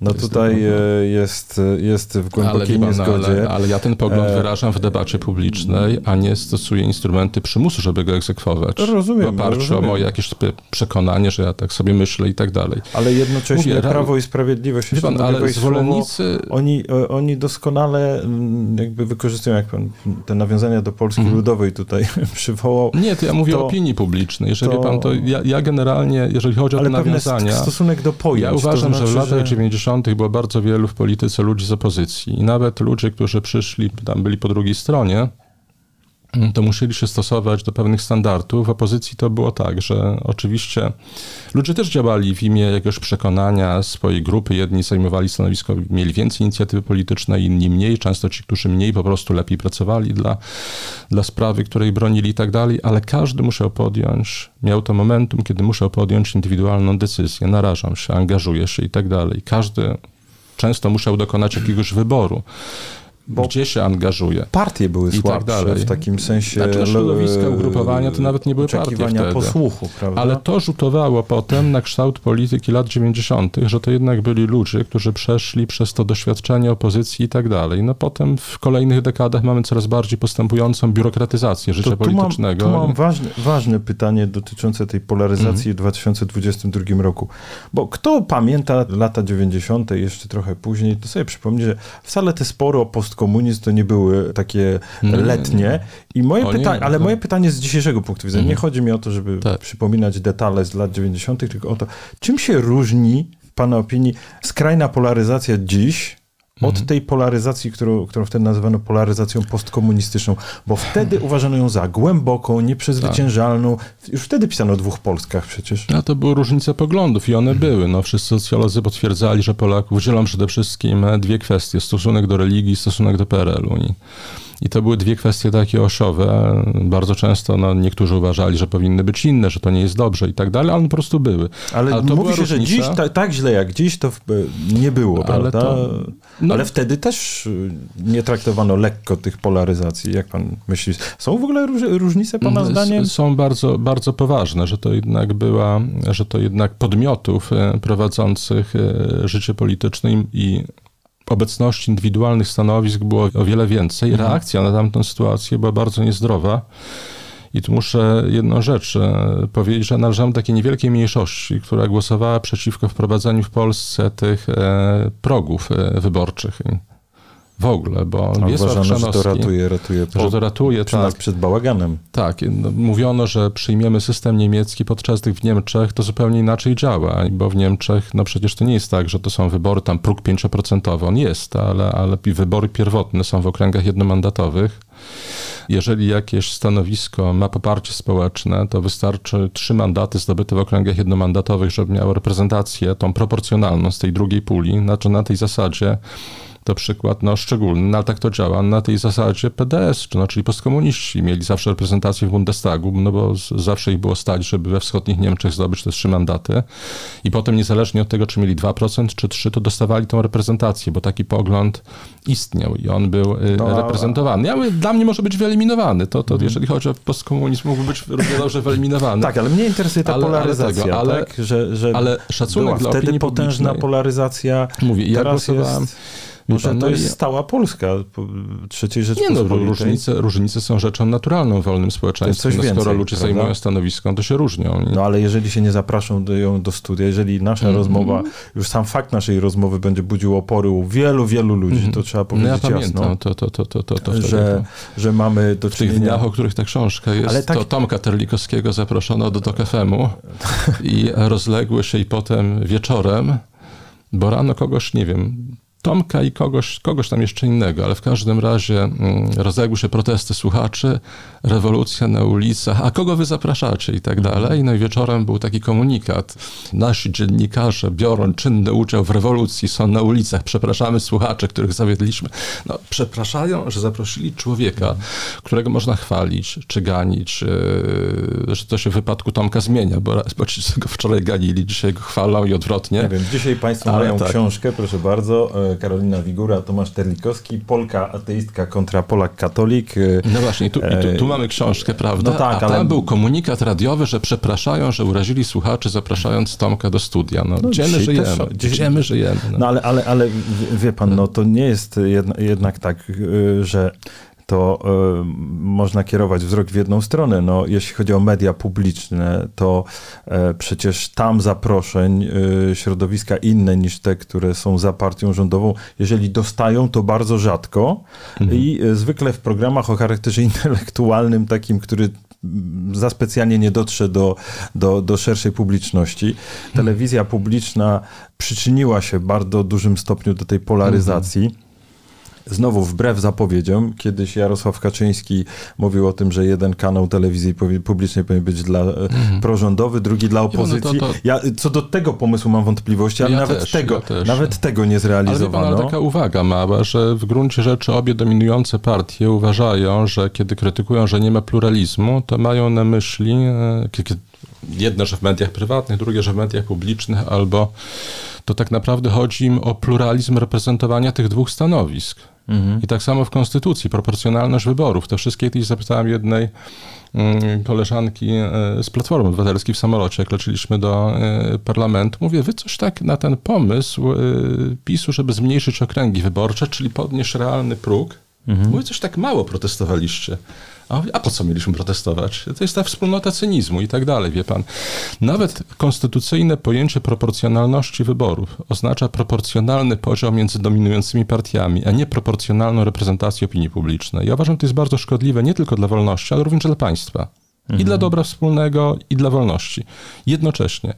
no tutaj e, jest, jest w głębokiej ale, niezgodzie. Ale, ale, ja ten pogląd e, wyrażam w debacie publicznej, a nie stosuję instrumenty przymusu, żeby go egzekwować. Rozumiem. W oparciu rozumiem. o moje jakieś przekonanie, że ja tak sobie myślę i tak dalej. Ale jednocześnie Mówię, Prawo i Sprawiedliwość, pan, ale zwolennicy... Słowo, oni, e, oni doskonale mm, jakby wykorzystują, jak pan te nawiązania do Polski mm. Ludowej tutaj przywołał. Nie, to ja mówię to, o opinii publicznej. Jeżeli to, pan to, ja, ja, generalnie, jeżeli chodzi o te nawiązania... stosunek do pojęć. Ja uważam, znaczy, że w latach że... 90 było bardzo wielu w polityce ludzi z opozycji i nawet ludzie, którzy przyszli, tam byli po drugiej stronie, to musieli się stosować do pewnych standardów. W opozycji to było tak, że oczywiście ludzie też działali w imię jakiegoś przekonania swojej grupy. Jedni zajmowali stanowisko, mieli więcej inicjatywy politycznej, inni mniej. Często ci, którzy mniej, po prostu lepiej pracowali dla, dla sprawy, której bronili i tak dalej, ale każdy musiał podjąć, miał to momentum, kiedy musiał podjąć indywidualną decyzję. Narażam się, angażuję się i tak dalej. Każdy często musiał dokonać jakiegoś wyboru. Bo gdzie się angażuje. Partie były tak słabsze tak w takim sensie. Znaczy, środowiska, ugrupowania to nawet nie były partie wtedy. posłuchu, prawda? Ale to rzutowało potem na kształt polityki lat 90., że to jednak byli ludzie, którzy przeszli przez to doświadczenie opozycji i tak dalej. No potem w kolejnych dekadach mamy coraz bardziej postępującą biurokratyzację życia to tu politycznego. Mam, tu mam ważne, ważne pytanie dotyczące tej polaryzacji mhm. w 2022 roku. Bo kto pamięta lata 90., jeszcze trochę później, to sobie przypomni, że wcale te spory o post komunizm to nie były takie letnie. I moje pytanie, ale moje pytanie z dzisiejszego punktu widzenia, nie mhm. chodzi mi o to, żeby tak. przypominać detale z lat 90., tylko o to, czym się różni, w Pana opinii, skrajna polaryzacja dziś od mhm. tej polaryzacji, którą, którą wtedy nazywano polaryzacją postkomunistyczną, bo wtedy uważano ją za głęboką, nieprzezwyciężalną. Tak. Już wtedy pisano o dwóch Polskach przecież. No to były różnice poglądów i one były. No, wszyscy socjolodzy potwierdzali, że Polaków dzielą przede wszystkim dwie kwestie, stosunek do religii i stosunek do PRL-u. I i to były dwie kwestie takie osiowe. Bardzo często no, niektórzy uważali, że powinny być inne, że to nie jest dobrze i tak dalej, ale one po prostu były. Ale, ale mówi się, różnica. że dziś ta, tak źle jak dziś to nie było, ale prawda? To, no, ale wtedy też y, nie traktowano lekko tych polaryzacji. Jak pan myśli? Są w ogóle róż, różnice pana zdaniem? Są bardzo, bardzo poważne, że to jednak była, że to jednak podmiotów e, prowadzących e, życie polityczne i obecności indywidualnych stanowisk było o wiele więcej. Mhm. Reakcja na tamtą sytuację była bardzo niezdrowa. I tu muszę jedną rzecz e, powiedzieć, że należałem do takiej niewielkiej mniejszości, która głosowała przeciwko wprowadzeniu w Polsce tych e, progów e, wyborczych w ogóle, bo A Wiesław uważano, że to ratuje, ratuje, po, że to ratuje przed, tak, przed bałaganem. Tak, no, mówiono, że przyjmiemy system niemiecki, podczas gdy w Niemczech to zupełnie inaczej działa, bo w Niemczech, no przecież to nie jest tak, że to są wybory, tam próg 5%, on jest, ale, ale wybory pierwotne są w okręgach jednomandatowych. Jeżeli jakieś stanowisko ma poparcie społeczne, to wystarczy trzy mandaty zdobyte w okręgach jednomandatowych, żeby miało reprezentację tą proporcjonalną z tej drugiej puli. Znaczy na tej zasadzie to przykład no, szczególny, no, ale tak to działa na tej zasadzie PDS, czy, no, czyli postkomuniści mieli zawsze reprezentację w Bundestagu, no bo z, zawsze ich było stać, żeby we wschodnich Niemczech zdobyć te trzy mandaty i potem niezależnie od tego, czy mieli 2% czy 3%, to dostawali tą reprezentację, bo taki pogląd istniał i on był no, reprezentowany. Ja mówię, dla mnie może być wyeliminowany, to, to mhm. jeżeli chodzi o postkomunizm, mógłby być równie dobrze wyeliminowany. tak, ale mnie interesuje ta ale, polaryzacja, ale, tego, ale, tak? że, że ale szacunek była dla wtedy potężna polaryzacja, Mówię, ja głosowałem... Jest może to jest stała Polska trzeciej Rzeczpospolitej. Nie no, różnice, różnice są rzeczą naturalną w wolnym społeczeństwie. No, skoro ludzie prawda? zajmują stanowisko, to się różnią. No ale jeżeli się nie zapraszą do, ją do studia, jeżeli nasza mm -hmm. rozmowa, już sam fakt naszej rozmowy będzie budził opory u wielu, wielu ludzi, mm -hmm. to trzeba powiedzieć no ja jasno, pamiętam, to, to, to, to, to, to że, że mamy do czynienia... W tych dniach, o których ta książka jest, ale tak... to Tomka Terlikowskiego zaproszono do Tok FM-u i rozległy się i potem wieczorem bo rano kogoś, nie wiem, Tomka i kogoś, kogoś tam jeszcze innego, ale w każdym razie mm, rozległy się protesty słuchaczy, rewolucja na ulicach, a kogo wy zapraszacie i tak dalej. No i wieczorem był taki komunikat. Nasi dziennikarze biorą czynny udział w rewolucji, są na ulicach, przepraszamy słuchaczy, których zawiedliśmy. No, przepraszają, że zaprosili człowieka, którego można chwalić, czy ganić, yy, że to się w wypadku Tomka zmienia, bo, bo ci go wczoraj ganili, dzisiaj go chwalą i odwrotnie. Nie wiem, dzisiaj państwo ale mają tak. książkę, proszę bardzo, Karolina Wigura, Tomasz Terlikowski, Polka ateistka kontra Polak katolik. Y, no właśnie, tu, tu, tu e, mamy książkę, prawda? No tak, A tam ale... był komunikat radiowy, że przepraszają, że urazili słuchaczy, zapraszając Tomka do studia. No, no gdzie my żyjemy? Też, gdzie my żyjemy? No. no, ale, ale, ale wie pan, no to nie jest jednak tak, y, że to y, można kierować wzrok w jedną stronę. No, jeśli chodzi o media publiczne, to y, przecież tam zaproszeń y, środowiska inne niż te, które są za partią rządową, jeżeli dostają, to bardzo rzadko mhm. i zwykle w programach o charakterze intelektualnym, takim, który za specjalnie nie dotrze do, do, do szerszej publiczności. Telewizja publiczna przyczyniła się w bardzo dużym stopniu do tej polaryzacji. Mhm znowu wbrew zapowiedziom, kiedyś Jarosław Kaczyński mówił o tym, że jeden kanał telewizji publicznej powinien być dla mm. prorządowy, drugi dla opozycji. No to, to... Ja co do tego pomysłu mam wątpliwości, ale ja nawet, też, tego, ja nawet tego nie zrealizowano. Ale, taka uwaga mała, że w gruncie rzeczy obie dominujące partie uważają, że kiedy krytykują, że nie ma pluralizmu, to mają na myśli e, jedno, że w mediach prywatnych, drugie, że w mediach publicznych, albo to tak naprawdę chodzi im o pluralizm reprezentowania tych dwóch stanowisk. Mhm. I tak samo w Konstytucji, proporcjonalność wyborów. Te wszystkie, kiedyś zapytałem jednej mm, koleżanki e, z Platformy Obywatelskiej w samolocie, jak leciliśmy do e, parlamentu. Mówię, wy coś tak na ten pomysł e, PiSu, żeby zmniejszyć okręgi wyborcze, czyli podnieść realny próg. Mhm. Mówię, coś tak mało protestowaliście. A, a po co mieliśmy protestować? To jest ta wspólnota cynizmu i tak dalej, wie pan. Nawet konstytucyjne pojęcie proporcjonalności wyborów oznacza proporcjonalny podział między dominującymi partiami, a nie proporcjonalną reprezentację opinii publicznej. Ja uważam, że to jest bardzo szkodliwe nie tylko dla wolności, ale również dla państwa. Mhm. I dla dobra wspólnego, i dla wolności. Jednocześnie.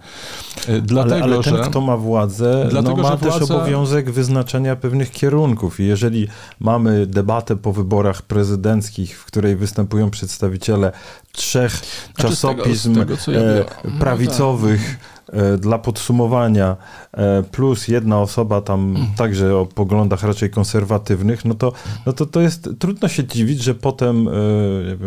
E, dlatego, ale, ale ten, że, kto ma władzę, dlatego, no, ma też władza... obowiązek wyznaczenia pewnych kierunków. I jeżeli mamy debatę po wyborach prezydenckich, w której występują przedstawiciele trzech znaczy, czasopism z tego, z tego, ja e, no prawicowych, no tak E, dla podsumowania e, plus jedna osoba tam także o poglądach raczej konserwatywnych, no to, no to, to jest trudno się dziwić, że potem e,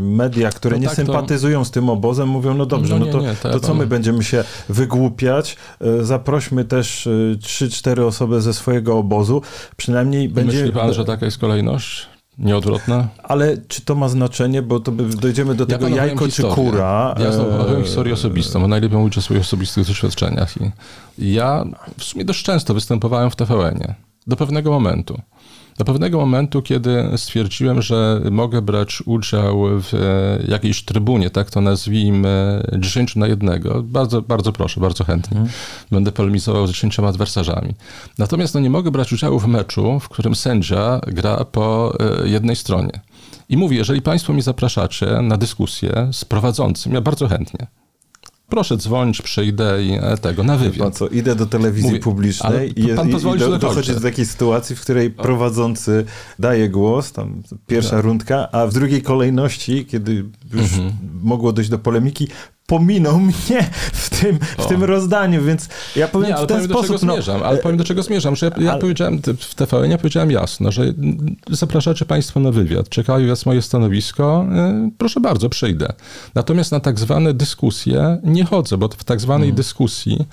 media, które no nie tak, sympatyzują to... z tym obozem, mówią, no dobrze, no, no nie, no to, nie, to, to co my będziemy się wygłupiać? Zaprośmy też 3-4 osoby ze swojego obozu, przynajmniej będzie... Myśli pan, że taka jest kolejność? Nieodwrotne? Ale czy to ma znaczenie, bo to dojdziemy do tego ja jajko historię. czy kura. Ja znowu e, historię osobistą, bo najlepiej mówić o swoich osobistych doświadczeniach. I ja w sumie dość często występowałem w TVN-ie. do pewnego momentu. Do pewnego momentu, kiedy stwierdziłem, że mogę brać udział w jakiejś trybunie, tak to nazwijmy, 10 na jednego, bardzo, bardzo proszę, bardzo chętnie. Mhm. Będę polemizował z 10 adwersarzami. Natomiast no, nie mogę brać udziału w meczu, w którym sędzia gra po e, jednej stronie. I mówię, jeżeli Państwo mi zapraszacie na dyskusję z prowadzącym, ja bardzo chętnie proszę dzwonić, przyjdę i e, tego, na wywiad. Pan co, idę do telewizji Mówię, publicznej i, pan i, i do, dochodzi do takiej sytuacji, w której prowadzący daje głos, tam pierwsza tak. rundka, a w drugiej kolejności, kiedy już mhm. mogło dojść do polemiki, pominął mnie w tym, w tym rozdaniu, więc ja powiem nie, ale w ten powiem, sposób... Do czego no, zmierzam, ale powiem do czego zmierzam, że ja, ja ale... powiedziałem w TVN, ja powiedziałem jasno, że zapraszacie Państwo na wywiad, czekają jest moje stanowisko, y, proszę bardzo, przyjdę. Natomiast na tak zwane dyskusje nie chodzę, bo w tak zwanej hmm. dyskusji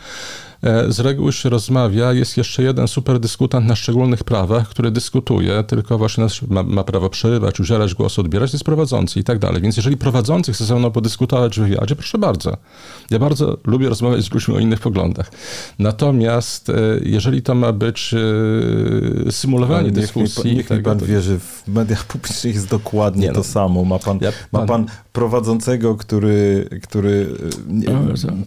z reguły się rozmawia, jest jeszcze jeden super dyskutant na szczególnych prawach, który dyskutuje, tylko właśnie ma, ma prawo przerywać, udzielać głosu, odbierać, jest prowadzący i tak dalej. Więc jeżeli prowadzący chce ze mną podyskutować w wywiadzie, proszę bardzo. Ja bardzo lubię rozmawiać z ludźmi o innych poglądach. Natomiast e, jeżeli to ma być e, symulowanie niech dyskusji... Mi, niech mi pan to... wie, że w mediach publicznych jest dokładnie nie, to no. samo. Ma pan, ja, ma pan prowadzącego, który, który nie,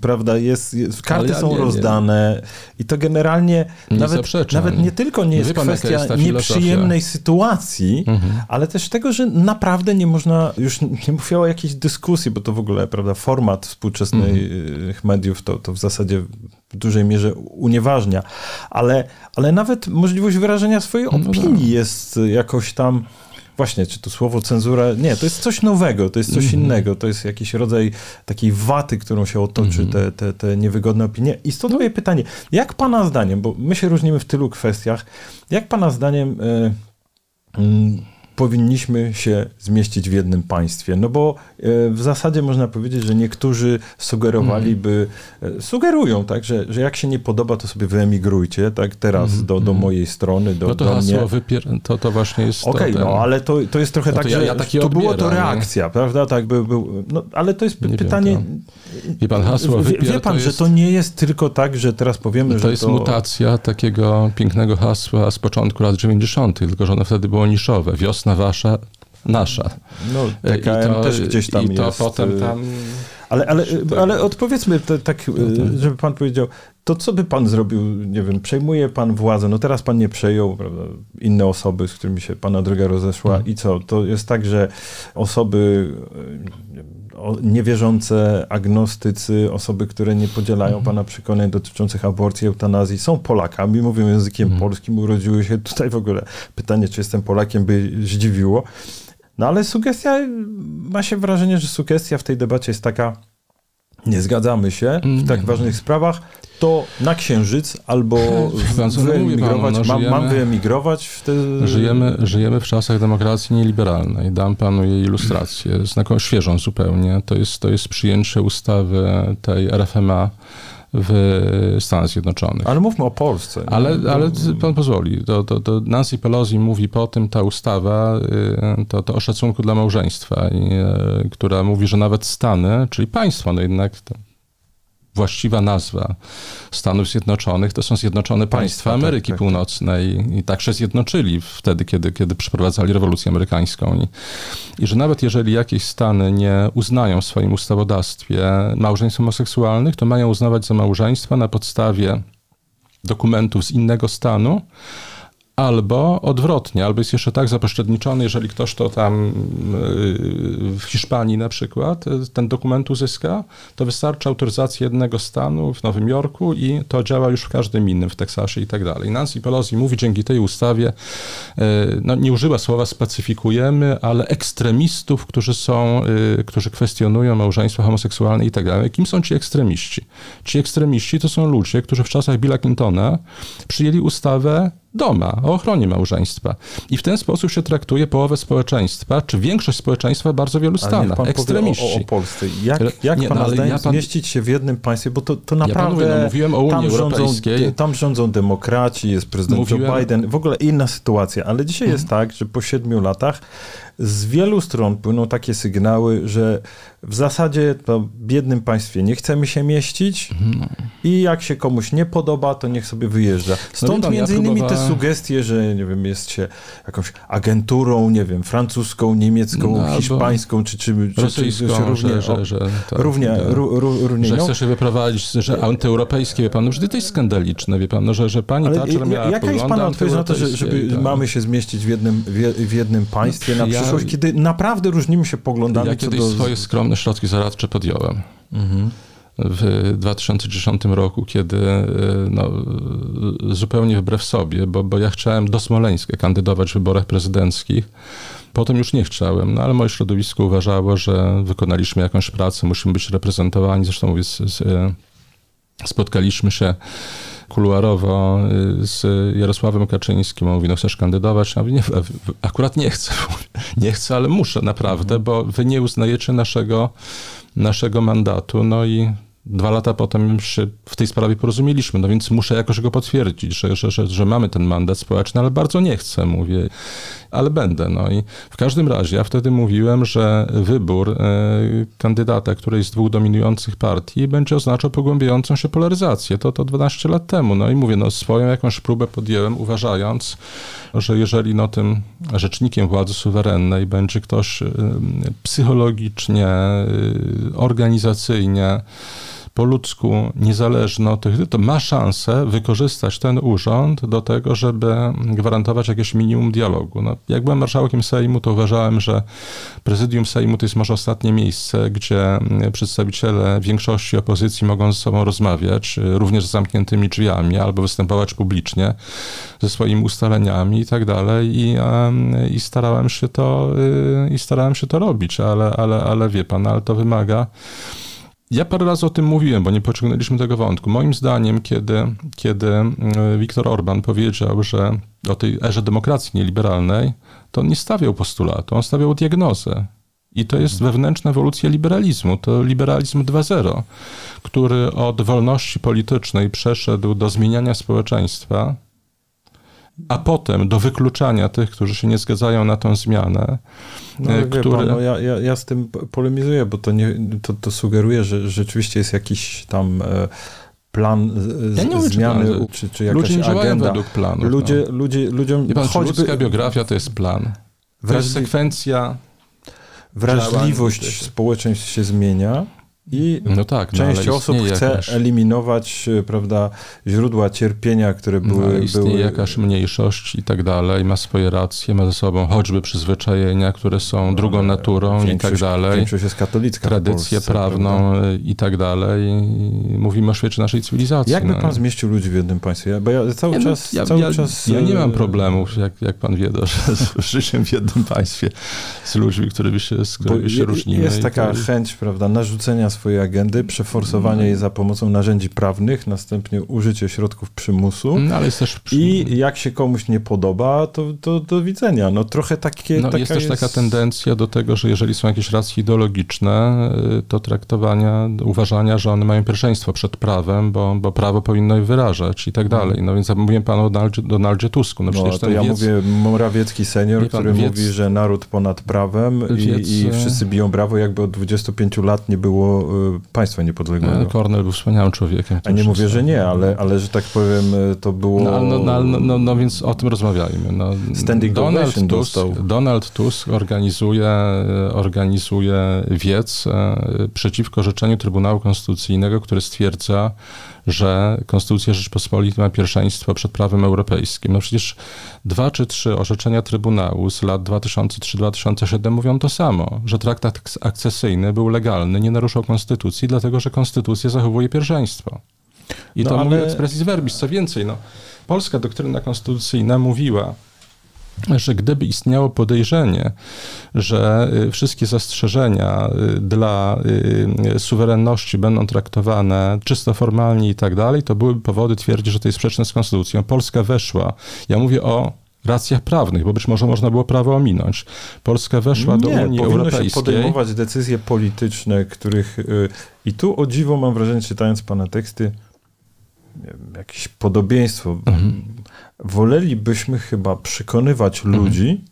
prawda, jest, jest karty ja są nie, rozdane i to generalnie nie nawet, nawet nie tylko nie jest kwestia jest nieprzyjemnej sytuacji, mhm. ale też tego, że naprawdę nie można, już nie mówię o jakiejś dyskusji, bo to w ogóle, prawda, format współczesnych mhm. mediów to, to w zasadzie w dużej mierze unieważnia, ale, ale nawet możliwość wyrażenia swojej no opinii no jest jakoś tam właśnie, czy to słowo cenzura, nie, to jest coś nowego, to jest coś mm -hmm. innego, to jest jakiś rodzaj takiej waty, którą się otoczy, mm -hmm. te, te, te niewygodne opinie. I stąd moje pytanie, jak pana zdaniem, bo my się różnimy w tylu kwestiach, jak pana zdaniem... Y, y, powinniśmy się zmieścić w jednym państwie. No bo e, w zasadzie można powiedzieć, że niektórzy sugerowaliby, mm. sugerują, tak, że, że jak się nie podoba, to sobie wyemigrujcie, tak, teraz mm. do, do mhm. mojej strony, do, no to do hasło mnie. Wypier... To, to właśnie jest Okej, okay, no ale to, to jest trochę no tak, ja, ja że to było to reakcja, nie? prawda, tak, był, był, no, ale to jest nie pytanie... Wiem, to... Wie pan, hasło wypier... Wie pan, to jest... że to nie jest tylko tak, że teraz powiemy, to że jest to... mutacja takiego pięknego hasła z początku lat 90., tylko że ono wtedy było niszowe. Wiosna wasza, nasza. No, TKM to, też gdzieś tam i to jest. potem y, tam... Ale, ale, ale odpowiedzmy to, tak, y, tak, żeby pan powiedział, to co by pan zrobił, nie wiem, przejmuje pan władzę, no teraz pan nie przejął, prawda, inne osoby, z którymi się pana droga rozeszła hmm. i co? To jest tak, że osoby niewierzące, agnostycy, osoby, które nie podzielają mhm. pana przekonań dotyczących aborcji, eutanazji, są Polakami, mówią językiem mhm. polskim, urodziły się tutaj w ogóle. Pytanie, czy jestem Polakiem, by zdziwiło. No ale sugestia, ma się wrażenie, że sugestia w tej debacie jest taka, nie zgadzamy się w tak ważnych sprawach, to na Księżyc albo wyemigrować. No, mam, mam wyemigrować wtedy... Żyjemy, żyjemy w czasach demokracji nieliberalnej. Dam panu jej ilustrację, znaką świeżą zupełnie. To jest, to jest przyjęcie ustawy tej RFMA w Stanach Zjednoczonych. Ale mówmy o Polsce. Ale, ale pan pozwoli, to, to, to Nancy Pelosi mówi po tym, ta ustawa, y, to, to o szacunku dla małżeństwa, y, która mówi, że nawet Stany, czyli państwo, no jednak właściwa nazwa Stanów Zjednoczonych to są Zjednoczone Państwa, Państwa tak, Ameryki tak, tak, Północnej i tak się zjednoczyli wtedy, kiedy, kiedy przeprowadzali rewolucję amerykańską. I, I że nawet jeżeli jakieś Stany nie uznają w swoim ustawodawstwie małżeństw homoseksualnych, to mają uznawać za małżeństwa na podstawie dokumentów z innego stanu, Albo odwrotnie, albo jest jeszcze tak zapośredniczony, jeżeli ktoś to tam y, w Hiszpanii na przykład y, ten dokument uzyska, to wystarczy autoryzacja jednego stanu w Nowym Jorku i to działa już w każdym innym, w Teksasie i tak dalej. Nancy Pelosi mówi dzięki tej ustawie, y, no nie użyła słowa spacyfikujemy, ale ekstremistów, którzy są, którzy kwestionują małżeństwo homoseksualne i tak dalej. Kim są ci ekstremiści? Ci ekstremiści to są ludzie, którzy w czasach Billa Clintona przyjęli ustawę doma, o ochronie małżeństwa. I w ten sposób się traktuje połowę społeczeństwa, czy większość społeczeństwa w bardzo wielu stanach. Pan Ekstremiści. O, o, Polsce. Jak, jak nie, pan no, zdaniem ja pan... zmieścić się w jednym państwie, bo to, to naprawdę... Ja no, mówiłem o Unii tam Europejskiej. Rządzą, tam rządzą demokraci, jest prezydent mówiłem... Joe Biden, w ogóle inna sytuacja. Ale dzisiaj hmm. jest tak, że po siedmiu latach z wielu stron płyną takie sygnały, że w zasadzie to w biednym państwie nie chcemy się mieścić no. i jak się komuś nie podoba, to niech sobie wyjeżdża. No Stąd no między ja innymi próbowałem... te sugestie, że nie wiem, jest się jakąś agenturą, nie wiem, francuską, niemiecką, no, hiszpańską, czy, czy, rosyjską, czy, czy równie, że, że, że, tak, równie, tak. równie że chce się wyprowadzić, że antyeuropejskie, wie pan, no, że to jest skandaliczne, wie pan, no, że, że pani Ale Thatcher miała Jaka jest pana odpowiedź na to, że, żeby tak. mamy się zmieścić w jednym, w, jednym państwie na kiedy naprawdę różnimy się poglądami ja kiedyś do... swoje skromne środki zaradcze podjąłem. Mhm. W 2010 roku, kiedy e, no, zupełnie wbrew sobie, bo, bo ja chciałem do Smoleńska kandydować w wyborach prezydenckich. Potem już nie chciałem, no ale moje środowisko uważało, że wykonaliśmy jakąś pracę, musimy być reprezentowani. Zresztą mówię, z, z, e, spotkaliśmy się kuluarowo y, z Jarosławem Kaczyńskim. On mówi, no chcesz kandydować? Ja mówię, nie, akurat nie chcę. Nie chcę, ale muszę naprawdę, bo wy nie uznajecie naszego, naszego mandatu. No i Dwa lata potem się w tej sprawie porozumieliśmy, no więc muszę jakoś go potwierdzić, że, że, że, że, mamy ten mandat społeczny, ale bardzo nie chcę, mówię, ale będę. No i w każdym razie ja wtedy mówiłem, że wybór y, kandydata którejś z dwóch dominujących partii będzie oznaczał pogłębiającą się polaryzację. To to 12 lat temu. No i mówię, no swoją jakąś próbę podjęłem, uważając, że jeżeli no tym rzecznikiem władzy suwerennej będzie ktoś y, psychologicznie, y, organizacyjnie, po ludzku niezależny od tych, to ma szansę wykorzystać ten urząd do tego, żeby gwarantować jakieś minimum dialogu. No, jak byłem marszałkiem Sejmu, to uważałem, że prezydium Sejmu to jest może ostatnie miejsce, gdzie przedstawiciele większości opozycji mogą ze sobą rozmawiać, również z zamkniętymi drzwiami, albo występować publicznie ze swoimi ustaleniami i tak dalej. I, i starałem się to, y, i starałem się to robić, ale, ale, ale wie pan, ale to wymaga ja parę razy o tym mówiłem, bo nie pociągnęliśmy tego wątku. Moim zdaniem, kiedy, kiedy mm, Viktor Orban powiedział, że o tej erze demokracji nieliberalnej, to on nie stawiał postulatu, on stawiał diagnozę. I to jest wewnętrzna ewolucja liberalizmu. To liberalizm 2.0, który od wolności politycznej przeszedł do zmieniania społeczeństwa, a potem do wykluczania tych, którzy się nie zgadzają na tę zmianę. No, e, który... pan, no ja, ja, ja, z tym polemizuję, bo to, nie, to, to sugeruje, że rzeczywiście jest jakiś tam e, plan ja nie zmiany, mówię, czy, czy jakaś ludzie nie agenda. według planu. Ludzie, no. ludzie, ludziom pan, choćby... Ludzka biografia to jest plan. Jest sekwencja Wrażliwość społeczeństw się zmienia i no tak, no, część osób chce jakaś... eliminować e, prawda, źródła cierpienia, które no, były... No, istnieje były... jakaś mniejszość i tak dalej, ma swoje racje, ma ze sobą choćby przyzwyczajenia, które są no, drugą naturą i tak dalej. Większość jest katolicka Tradycję Polsce, prawną prawda? i tak dalej. Mówimy o świecie naszej cywilizacji. Jakby no. pan zmieścił ludzi w jednym państwie? Bo ja cały ja, czas... Ja, cały ja, czas... ja nie mam e, problemów, jak, jak pan wie, że z życiem w jednym państwie, z ludźmi, którymi się, z którymi się różnimy. Jest taka chęć, prawda, narzucenia swojej agendy, przeforsowanie jej za pomocą narzędzi prawnych, następnie użycie środków przymusu. No, ale jest też przy... I jak się komuś nie podoba, to, to do widzenia. No trochę takie... No, jest też jest... taka tendencja do tego, że jeżeli są jakieś racje ideologiczne, y, to traktowania, uważania, że one mają pierwszeństwo przed prawem, bo, bo prawo powinno je wyrażać i tak mhm. dalej. No więc mówiłem panu o Donaldzie, Donaldzie Tusku. No, no to ja wiec... mówię Morawiecki senior, który wiec... mówi, że naród ponad prawem wiec... i, i wszyscy biją brawo, jakby od 25 lat nie było y, państwa niepodległego. Kornel był wspaniałym człowiekiem. A nie mówię, że nie, ale, ale że tak powiem, to było... No, no, no, no, no, no więc o tym rozmawiajmy. No, Standing Donald Tusk, dostał. Donald Tusk organizuje, organizuje wiec e, przeciwko życzeniu Trybunału Konstytucyjnego, który stwierdza, że Konstytucja Rzeczpospolitej ma pierwszeństwo przed prawem europejskim. No przecież dwa czy trzy orzeczenia Trybunału z lat 2003-2007 mówią to samo, że traktat akcesyjny był legalny, nie naruszał Konstytucji, dlatego że Konstytucja zachowuje pierwszeństwo. I no to ale... mówi expressis verbis. Co więcej, no, polska doktryna konstytucyjna mówiła, że gdyby istniało podejrzenie, że y, wszystkie zastrzeżenia y, dla y, suwerenności będą traktowane czysto formalnie i tak dalej, to byłyby powody twierdzić, że to jest sprzeczne z konstytucją. Polska weszła, ja mówię o racjach prawnych, bo być może można było prawo ominąć. Polska weszła do Unii Europejskiej. się podejmować decyzje polityczne, których i tu o dziwo mam wrażenie, czytając pana teksty, jakieś podobieństwo. Mhm wolelibyśmy chyba przekonywać mhm. ludzi,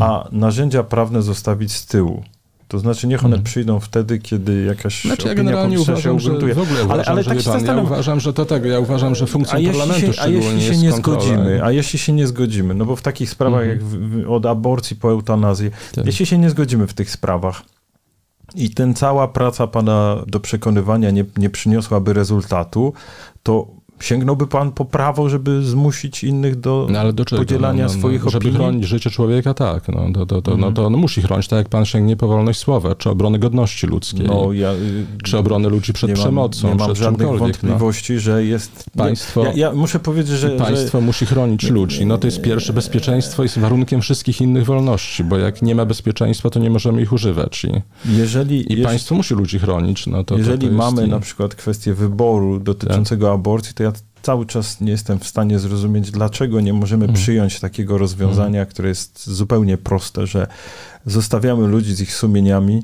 a narzędzia prawne zostawić z tyłu. To znaczy, niech one hmm. przyjdą wtedy, kiedy jakaś znaczy, ja publiczna się ugruntuje. w ogóle uważam, ale, ale tak pan, ja uważam, że to tego, ja uważam, że funkcją a parlamentu się, A jeśli się nie zgodzimy, a jeśli się nie zgodzimy, no bo w takich sprawach jak w, od aborcji po eutanazję, tak. jeśli się nie zgodzimy w tych sprawach, i ten cała praca pana do przekonywania nie, nie przyniosłaby rezultatu, to Sięgnąłby pan po prawo, żeby zmusić innych do, no, do podzielania no, no, swoich no, opinii? Żeby chronić życie człowieka, tak. No, to, to, to, mm. no, to on musi chronić, tak jak pan sięgnie po wolność słowa, czy obrony godności ludzkiej, no, ja, czy obrony ludzi przed nie przemocą, mam, nie mam żadnych no. wątpliwości, że jest... Państwo, ja, ja muszę powiedzieć, że... Państwo że... musi chronić ludzi. No to jest pierwsze, bezpieczeństwo jest warunkiem wszystkich innych wolności, bo jak nie ma bezpieczeństwa, to nie możemy ich używać. I, jeżeli, i państwo musi ludzi chronić. No to, jeżeli to, to mamy na przykład kwestię wyboru dotyczącego tak. aborcji, to ja cały czas nie jestem w stanie zrozumieć, dlaczego nie możemy mhm. przyjąć takiego rozwiązania, mhm. które jest zupełnie proste, że zostawiamy ludzi z ich sumieniami.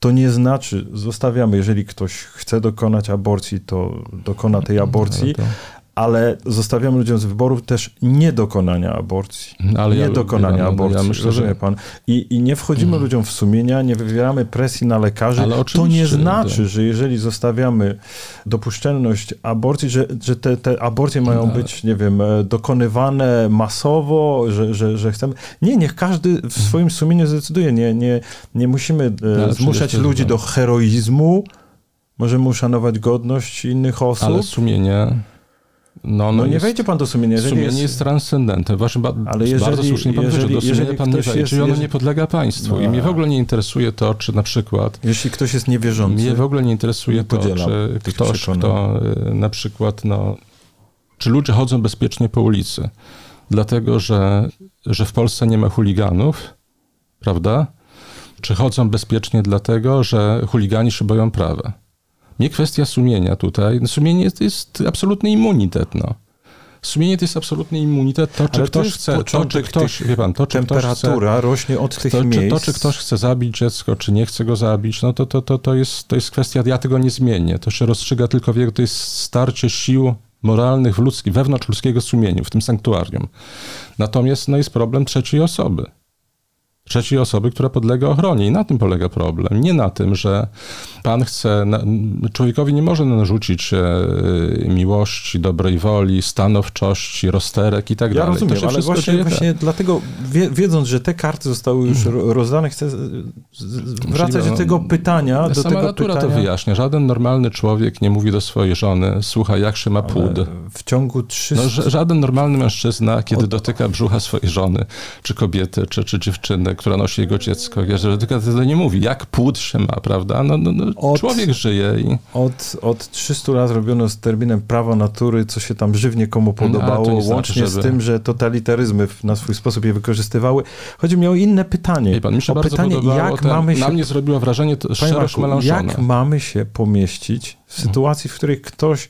To nie znaczy, zostawiamy, jeżeli ktoś chce dokonać aborcji, to dokona tej aborcji, ale zostawiamy ludziom z wyborów też niedokonania aborcji. No, ale niedokonania ja, ja, aborcji, ja myślę, rozumie że... pan? I, I nie wchodzimy hmm. ludziom w sumienia, nie wywieramy presji na lekarzy. to nie znaczy, to... że jeżeli zostawiamy dopuszczalność aborcji, że, że te, te aborcje mają no. być, nie wiem, e, dokonywane masowo, że, że, że chcemy... Nie, niech każdy w mhm. swoim sumieniu zdecyduje. Nie, nie, nie musimy no, zmuszać ludzi do heroizmu. Możemy uszanować godność innych osób. Ale sumienie no, no, no nie jest, wejdzie pan do sumienia. Jeżeli sumienie jest, jest transcendentem. Ba, ale jeżeli, bardzo słusznie pan jeżeli, do sumienia pan nie wejdzie, czyli ono nie podlega państwu. No, I mnie w ogóle nie interesuje to, czy na przykład... Jeśli ktoś jest niewierzący... Mnie w ogóle nie interesuje to, czy ktoś, kto y, na przykład, no... Czy ludzie chodzą bezpiecznie po ulicy, dlatego że, że w Polsce nie ma chuliganów, prawda? Czy chodzą bezpiecznie dlatego, że chuligani się boją prawa? Nie kwestia sumienia tutaj. Sumienie to jest absolutny immunitet. No. Sumienie to jest absolutny immunitet. To, czy Ale ktoś to chce, to, czy ktoś, wie pan, to, czy temperatura chce, rośnie od tych to, miejsc. Czy, to, czy ktoś chce zabić dziecko, czy nie chce go zabić, no to, to, to, to, jest, to jest kwestia, ja tego nie zmienię. To się rozstrzyga tylko w to jest starcie sił moralnych w ludzkim, wewnątrz ludzkiego sumienia, w tym sanktuarium. Natomiast no, jest problem trzeciej osoby trzeciej osoby, która podlega ochronie. I na tym polega problem. Nie na tym, że pan chce, człowiekowi nie może narzucić e, miłości, dobrej woli, stanowczości, rozterek i tak ja dalej. Ja rozumiem, ale właśnie, właśnie dlatego, wiedząc, że te karty zostały już mhm. rozdane, chcę wracać do tego pytania. Do sama tego natura pytania. to wyjaśnia. Żaden normalny człowiek nie mówi do swojej żony, słuchaj, jak się ma płód. W ciągu 300... No, żaden normalny mężczyzna, kiedy Od... dotyka brzucha swojej żony, czy kobiety, czy, czy dziewczyny, która nosi jego dziecko, że tylko wtedy nie mówi, jak płód się ma, prawda? No, no, no od, człowiek żyje i... Od, od 300 lat robiono z terminem prawa natury, co się tam żywnie komu no, podobało, no, łącznie znaczy, żeby... z tym, że totalitaryzmy na swój sposób je wykorzystywały. Chodzi mi o inne pytanie. pan, mi się o pytanie, jak ten, mamy się... Na mnie zrobiła wrażenie to szerość Jak mamy się pomieścić w sytuacji, w której ktoś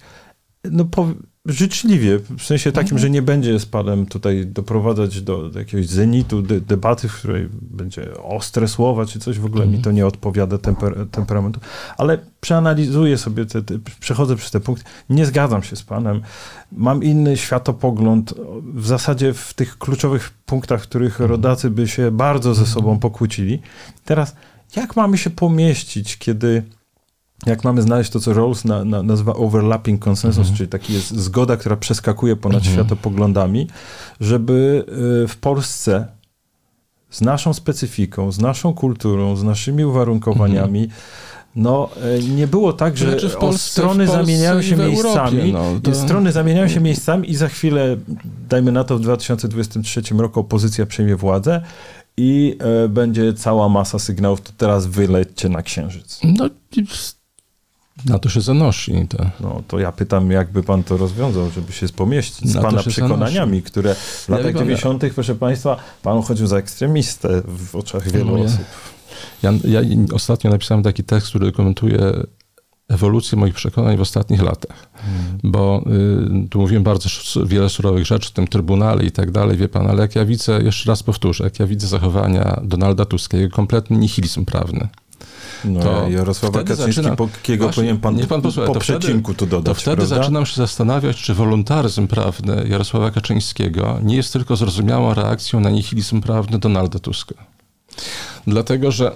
no, po, życzliwie, w sensie takim, mhm. że nie będzie z panem tutaj doprowadzać do, do jakiegoś zenitu de, debaty, w której będzie ostre słowa czy coś, w ogóle mhm. mi to nie odpowiada temper, temperamentu, ale przeanalizuję sobie, te, te, przechodzę przez te punkty, nie zgadzam się z panem, mam inny światopogląd, w zasadzie w tych kluczowych punktach, w których mhm. rodacy by się bardzo ze sobą mhm. pokłócili. Teraz, jak mamy się pomieścić, kiedy jak mamy znaleźć to, co Rawls na, na, nazywa overlapping consensus, mhm. czyli taki jest zgoda, która przeskakuje ponad mhm. światopoglądami, żeby y, w Polsce z naszą specyfiką, z naszą kulturą, z naszymi uwarunkowaniami, mhm. no y, nie było tak, że znaczy Polsce, strony zamieniają się miejscami, no, to... strony zamieniają się miejscami i za chwilę, dajmy na to w 2023 roku opozycja przejmie władzę i y, będzie cała masa sygnałów, to teraz wylećcie na księżyc. No na to się zanosi. To. No to ja pytam, jakby pan to rozwiązał, żeby się pomieścić z na pana przekonaniami, zanosi. które w latach ja 90., proszę państwa, pan chodził za ekstremistę w oczach wielu no, osób. Ja, ja, ostatnio napisałem taki tekst, który komentuje ewolucję moich przekonań w ostatnich latach. Hmm. Bo y, tu mówiłem bardzo wiele surowych rzeczy w tym trybunale i tak dalej, wie pan, ale jak ja widzę, jeszcze raz powtórzę, jak ja widzę zachowania Donalda Tuska, jego kompletny nihilizm prawny, No, to Jarosława Kaczyńskiego powinien pan, pan posłucha, po przecinku tu dodać, To wtedy prawda? zaczynam się zastanawiać, czy wolontaryzm prawny Jarosława Kaczyńskiego nie jest tylko zrozumiałą reakcją na nihilizm prawny Donalda Tuska. Dlatego, że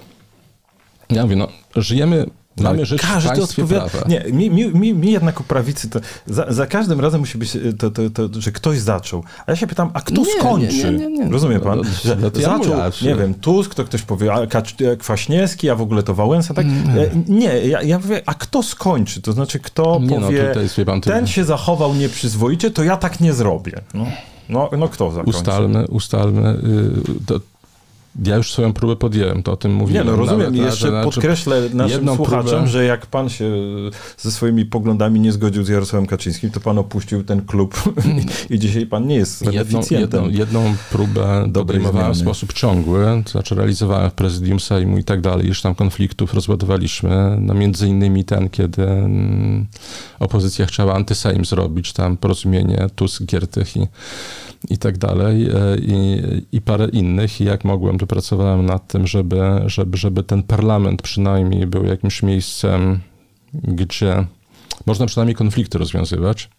ja mówię, no, żyjemy Mamy żyć Każdy odpowiada. Nie, mi, mi, mi, jednak u prawicy to za, za, każdym razem musi być to, to, to, że ktoś zaczął. A ja się pytam, a kto nie, skończy? Nie, nie, Rozumie pan? No, że no zaczął, nie wiem, Tusk, to ktoś powie, a Kwaśniewski, a w ogóle to Wałęsa, tak? Nie, ja, ja mówię, a kto skończy? To znaczy, kto no, powie, no, pan, ten się zachował nieprzyzwoicie, to ja tak nie zrobię. No. No, no kto zakończy? Ustalmy, ustalmy. Yy, to, ja już swoją próbę podjęłem, to o tym mówiłem. Nie, no rozumiem. I jeszcze znaczy podkreślę naszym słuchaczom, próbę... że jak pan się ze swoimi poglądami nie zgodził z Jarosławem Kaczyńskim, to pan opuścił ten klub i, dzisiaj pan nie jest beneficjentem. Jedną, jedną próbę podejmowałem w sposób ciągły, to znaczy realizowałem w prezydium Sejmu i tak dalej. Już tam konfliktów rozładowaliśmy. No między innymi ten, kiedy mm, opozycja chciała antysejm zrobić, tam porozumienie Tusk, Giertych i i tak dalej, e, i, i parę innych. I jak mogłem, to pracowałem nad tym, żeby, żeby, żeby ten parlament przynajmniej był jakimś miejscem, gdzie można przynajmniej konflikty rozwiązywać.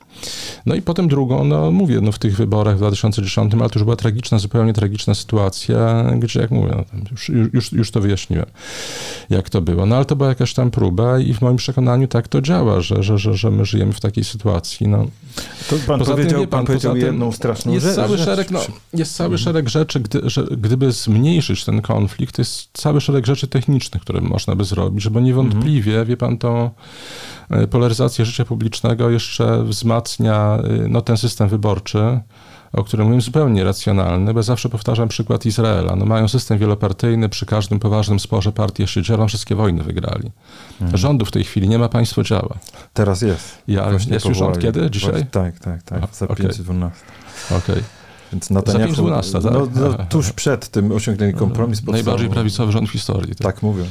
No i potem drugą, no mówię, no w tych wyborach w 2010, ale to już była tragiczna, zupełnie tragiczna sytuacja, gdzie jak mówię, no już, już, już to wyjaśniłem, jak to było. No ale to była jakaś tam próba i w moim przekonaniu tak to działa, że, że, że, że my żyjemy w takiej sytuacji. No. To pan poza powiedział, tym, pan, pan powiedział jedną straszną jest rzecz. Cały szereg, no, jest cały mhm. szereg rzeczy, gdy, że, gdyby zmniejszyć ten konflikt, jest cały szereg rzeczy technicznych, które można by zrobić, bo niewątpliwie, mhm. wie pan, to polaryzacja życia publicznego jeszcze wzmacnia e, no, ten system wyborczy, o którym mówię, zupełnie racjonalny, bo zawsze powtarzam przykład Izraela. No, mają system wielopartyjny, przy każdym poważnym sporze partie się dzielą, wszystkie wojny wygrali. Mhm. Rządu w tej chwili nie ma, państwo działa. Teraz jest. Ja, jest już rząd kiedy? Dzisiaj? Właśnie, tak, tak, tak, za okay. 512. Okej. Okay. Więc Netanyahu, 12, tak? no, no, tuż przed tym osiągnięty kompromis. Najbardziej prawicowy rząd w historii. Tak, tak mówię.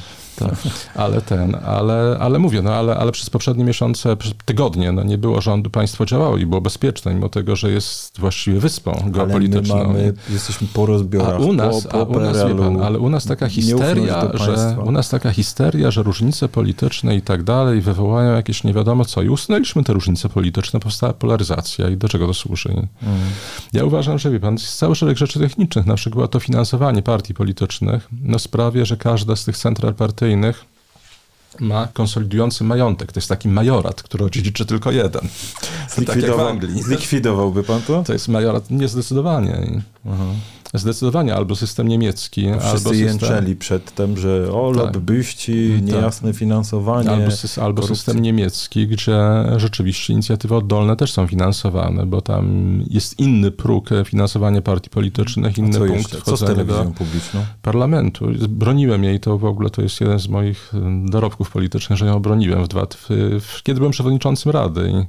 Tak. Ale ten, ale, ale mówię, no ale, ale przez poprzednie miesiące, tygodnie, no nie było rządu, państwo działało i było bezpieczne, mimo tego, że jest właściwie wyspą geopolityczną. Ale my mamy, jesteśmy po rozbiorach, a u nas, po, po a u nas pan, ale u nas taka histeria, że u nas taka histeria, że różnice polityczne i tak dalej wywołają jakieś nie wiadomo co i usunęliśmy te różnice polityczne, powstała polaryzacja i do czego to służy? Mm. Ja uważam, że wie pan, jest cały szereg rzeczy technicznych, na przykład to finansowanie partii politycznych, no sprawia, że każda z tych central partyjnych partyjnych ma konsolidujący majątek. To jest taki majorat, który odziedziczy tylko jeden. Zlikwidował, tak jak w Anglii. Zlikwidowałby pan to? To jest majorat niezdecydowanie. Aha. Zdecydowanie albo system niemiecki, Wszyscy albo system... jęczeli przedtem, że o, tak. lobbyści, tak. niejasne finansowanie. Albo, sy albo system niemiecki, gdzie rzeczywiście inicjatywy oddolne też są finansowane, bo tam jest inny próg finansowania partii politycznych, inny punkt jeszcze? Co z telewizją publiczną? parlamentu. Broniłem jej, to w ogóle to jest jeden z moich dorobków politycznych, że ją broniłem w dwa, w, w, kiedy byłem przewodniczącym Rady. I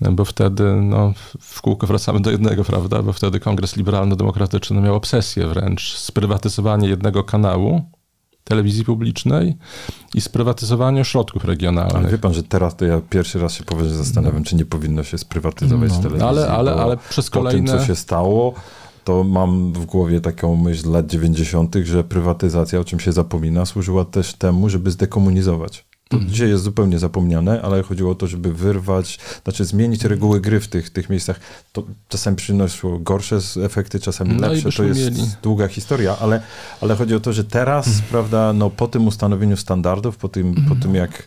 bo wtedy no, w kółko wracamy do jednego, prawda? Bo wtedy Kongres Liberalno-Demokratyczny miał obsesję wręcz sprywatyzowanie jednego kanału telewizji publicznej i sprywatyzowanie środków regionalnych. Ale wie pan, że teraz to ja pierwszy raz się poważnie zastanawiam, no. czy nie powinno się sprywatyzować no, telewizji. Ale, ale, ale przez kolejne... Po tym, co się stało, to mam w głowie taką myśl lat 90., że prywatyzacja, o czym się zapomina, służyła też temu, żeby zdekomunizować. To mhm. dzisiaj jest zupełnie zapomniane, ale chodziło o to, żeby wyrwać, znaczy zmienić reguły gry w tych, tych miejscach. To czasami przynosiło gorsze efekty, czasami no lepsze. To jest mieli. długa historia, ale, ale chodzi o to, że teraz, mhm. prawda, no, po tym ustanowieniu standardów, po tym, po tym jak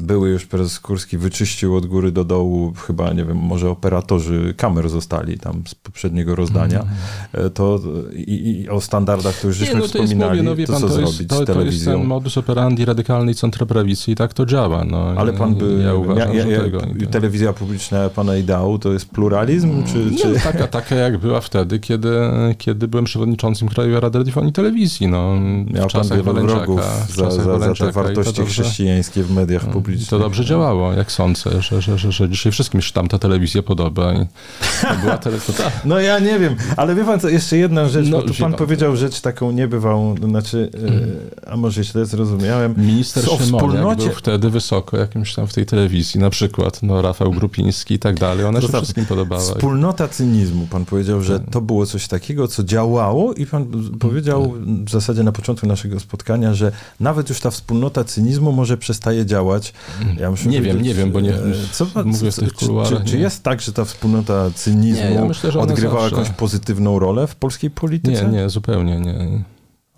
były już prezes Kurski wyczyścił od góry do dołu, chyba, nie wiem, może operatorzy kamer zostali tam z poprzedniego rozdania, mhm. to i, i, o standardach to już żeśmy nie, no to wspominali, mówię, no, pan, to co to jest, zrobić to, z telewizją. To jest ten modus operandi radykalnej centroprawicy i tak to działa. No, Ale pan by... Ja uważam, ja, ja, tego, telewizja publiczna pana ideału to jest pluralizm? Czy, nie, czy... No, taka, taka jak była wtedy, kiedy, kiedy byłem przewodniczącym Krajowej Rady Radiofonii i Telewizji. No, Miał pan wielu wrogów za, za, za te wartości chrześcijańskie w mediach no, publicznych. To dobrze działało, jak sądzę, że, że, że, że dzisiaj wszystkim się tam ta telewizja podoba. I była tele... No ja nie wiem, ale wie pan co, jeszcze jedna rzecz, no, bo tu pan powiedział rzecz taką niebywałą, znaczy, hmm. a może źle zrozumiałem. Minister Szymonek jak był wtedy wysoko jakimś tam w tej telewizji, na przykład no, Rafał Grupiński i tak dalej, ona się wszystkim podobała. Wspólnota cynizmu. Pan powiedział, że to było coś takiego, co działało i pan powiedział w zasadzie na początku naszego spotkania, że nawet już ta wspólnota cynizmu może przestaje działać. Ja nie wiem, nie wiem, bo nie co, mówię w tych kuluarach. Czy, czy, czy, jest tak, że ta wspólnota cynizmu nie, ja myślę, odgrywała zawsze... jakąś pozytywną rolę w polskiej polityce? Nie, nie, zupełnie nie.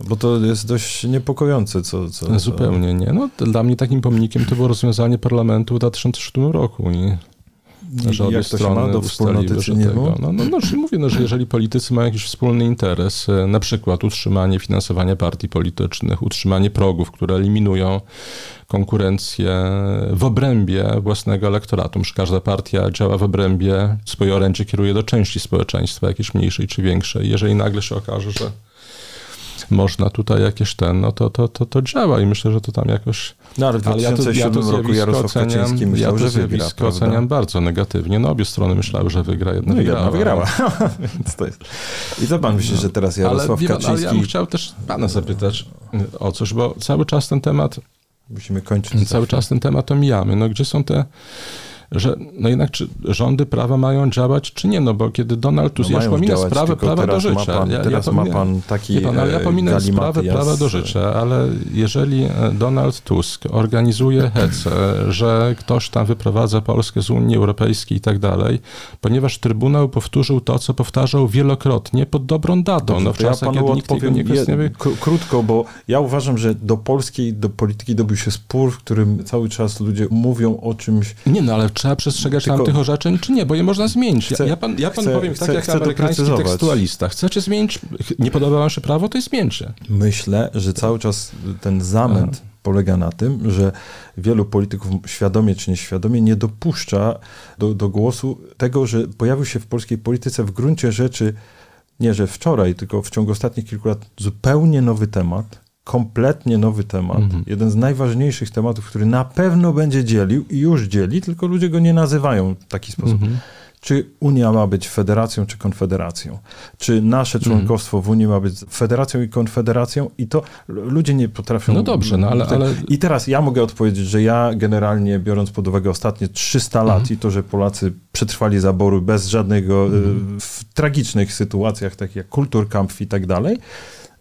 Bo to jest dość niepokojące. Co, co, Zupełnie nie. No, dla mnie takim pomnikiem to było rozwiązanie parlamentu w 2007 roku. I że obie strony do że tego. No, no, no, mówię, no, że jeżeli politycy mają jakiś wspólny interes, e, na przykład utrzymanie finansowania partii politycznych, utrzymanie progów, które eliminują konkurencję w obrębie własnego elektoratu. Że każda partia działa w obrębie, swoje orędzie kieruje do części społeczeństwa, jakiejś mniejszej czy większej. Jeżeli nagle się okaże, że można tutaj jakieś ten, no to, to, to, to działa i myślę, że to tam jakoś... No ale w 2007 ja to, ja to roku Jarosław oceniam, Kaczyński myślał, ja to że wygra, oceniam bardzo negatywnie. No obie strony myślały, że wygra, jedna no, wygrała. Jedna jest... I co pan myśli, no. że teraz Jarosław ale, Kaczyński... Ale ja bym chciał też pana zapytać o coś, bo cały czas ten temat... Musimy kończyć. Cały czas ten temat omijamy. No gdzie są te że no jednak czy rządy prawa mają działać, czy nie, no bo kiedy Donald Tusk, no ja pominę sprawę prawa do życia. Pan, ja, teraz ja ma pan taki pan, ale ja pominę sprawę prawa do życia, ale jeżeli e, Donald Tusk organizuje hece, że ktoś tam wyprowadza Polskę z Unii Europejskiej i tak dalej, ponieważ Trybunał powtórzył to, co powtarzał wielokrotnie pod dobrą datą, no w czasach, ja kiedy nikt tego nie kwestionuje. Krótko, bo ja uważam, że do polskiej, do polityki dobił się spór, w którym cały czas ludzie mówią o czymś... Nie no, ale trzeba przestrzegać Tylko... tamtych orzeczeń, czy nie, bo je można zmienić. Chcę, ja, pan, ja pan chcę, powiem tak, chcę, jak chcę amerykański tekstualista. Chcecie zmienić, nie podoba wam się prawo, to zmieńcie. Myślę, że cały czas ten zamęt Aha. polega na tym, że wielu polityków świadomie czy nieświadomie nie dopuszcza do, do głosu tego, że pojawił się w polskiej polityce w gruncie rzeczy nie, że wczoraj, tylko w ciągu ostatnich kilku lat zupełnie nowy temat, kompletnie nowy temat. Mhm. Jeden z najważniejszych tematów, który na pewno będzie dzielił i już dzieli, tylko ludzie go nie nazywają w taki sposób. Mhm. Czy Unia ma być federacją czy konfederacją? Czy nasze mhm. członkostwo w Unii ma być federacją i konfederacją? I to ludzie nie potrafią. No dobrze, no ale, ale... I teraz ja mogę odpowiedzieć, że ja generalnie, biorąc pod uwagę ostatnie 300 lat mhm. i to, że Polacy przetrwali zaboru bez żadnego, mhm. w tragicznych sytuacjach, takich jak kulturkampf i tak dalej,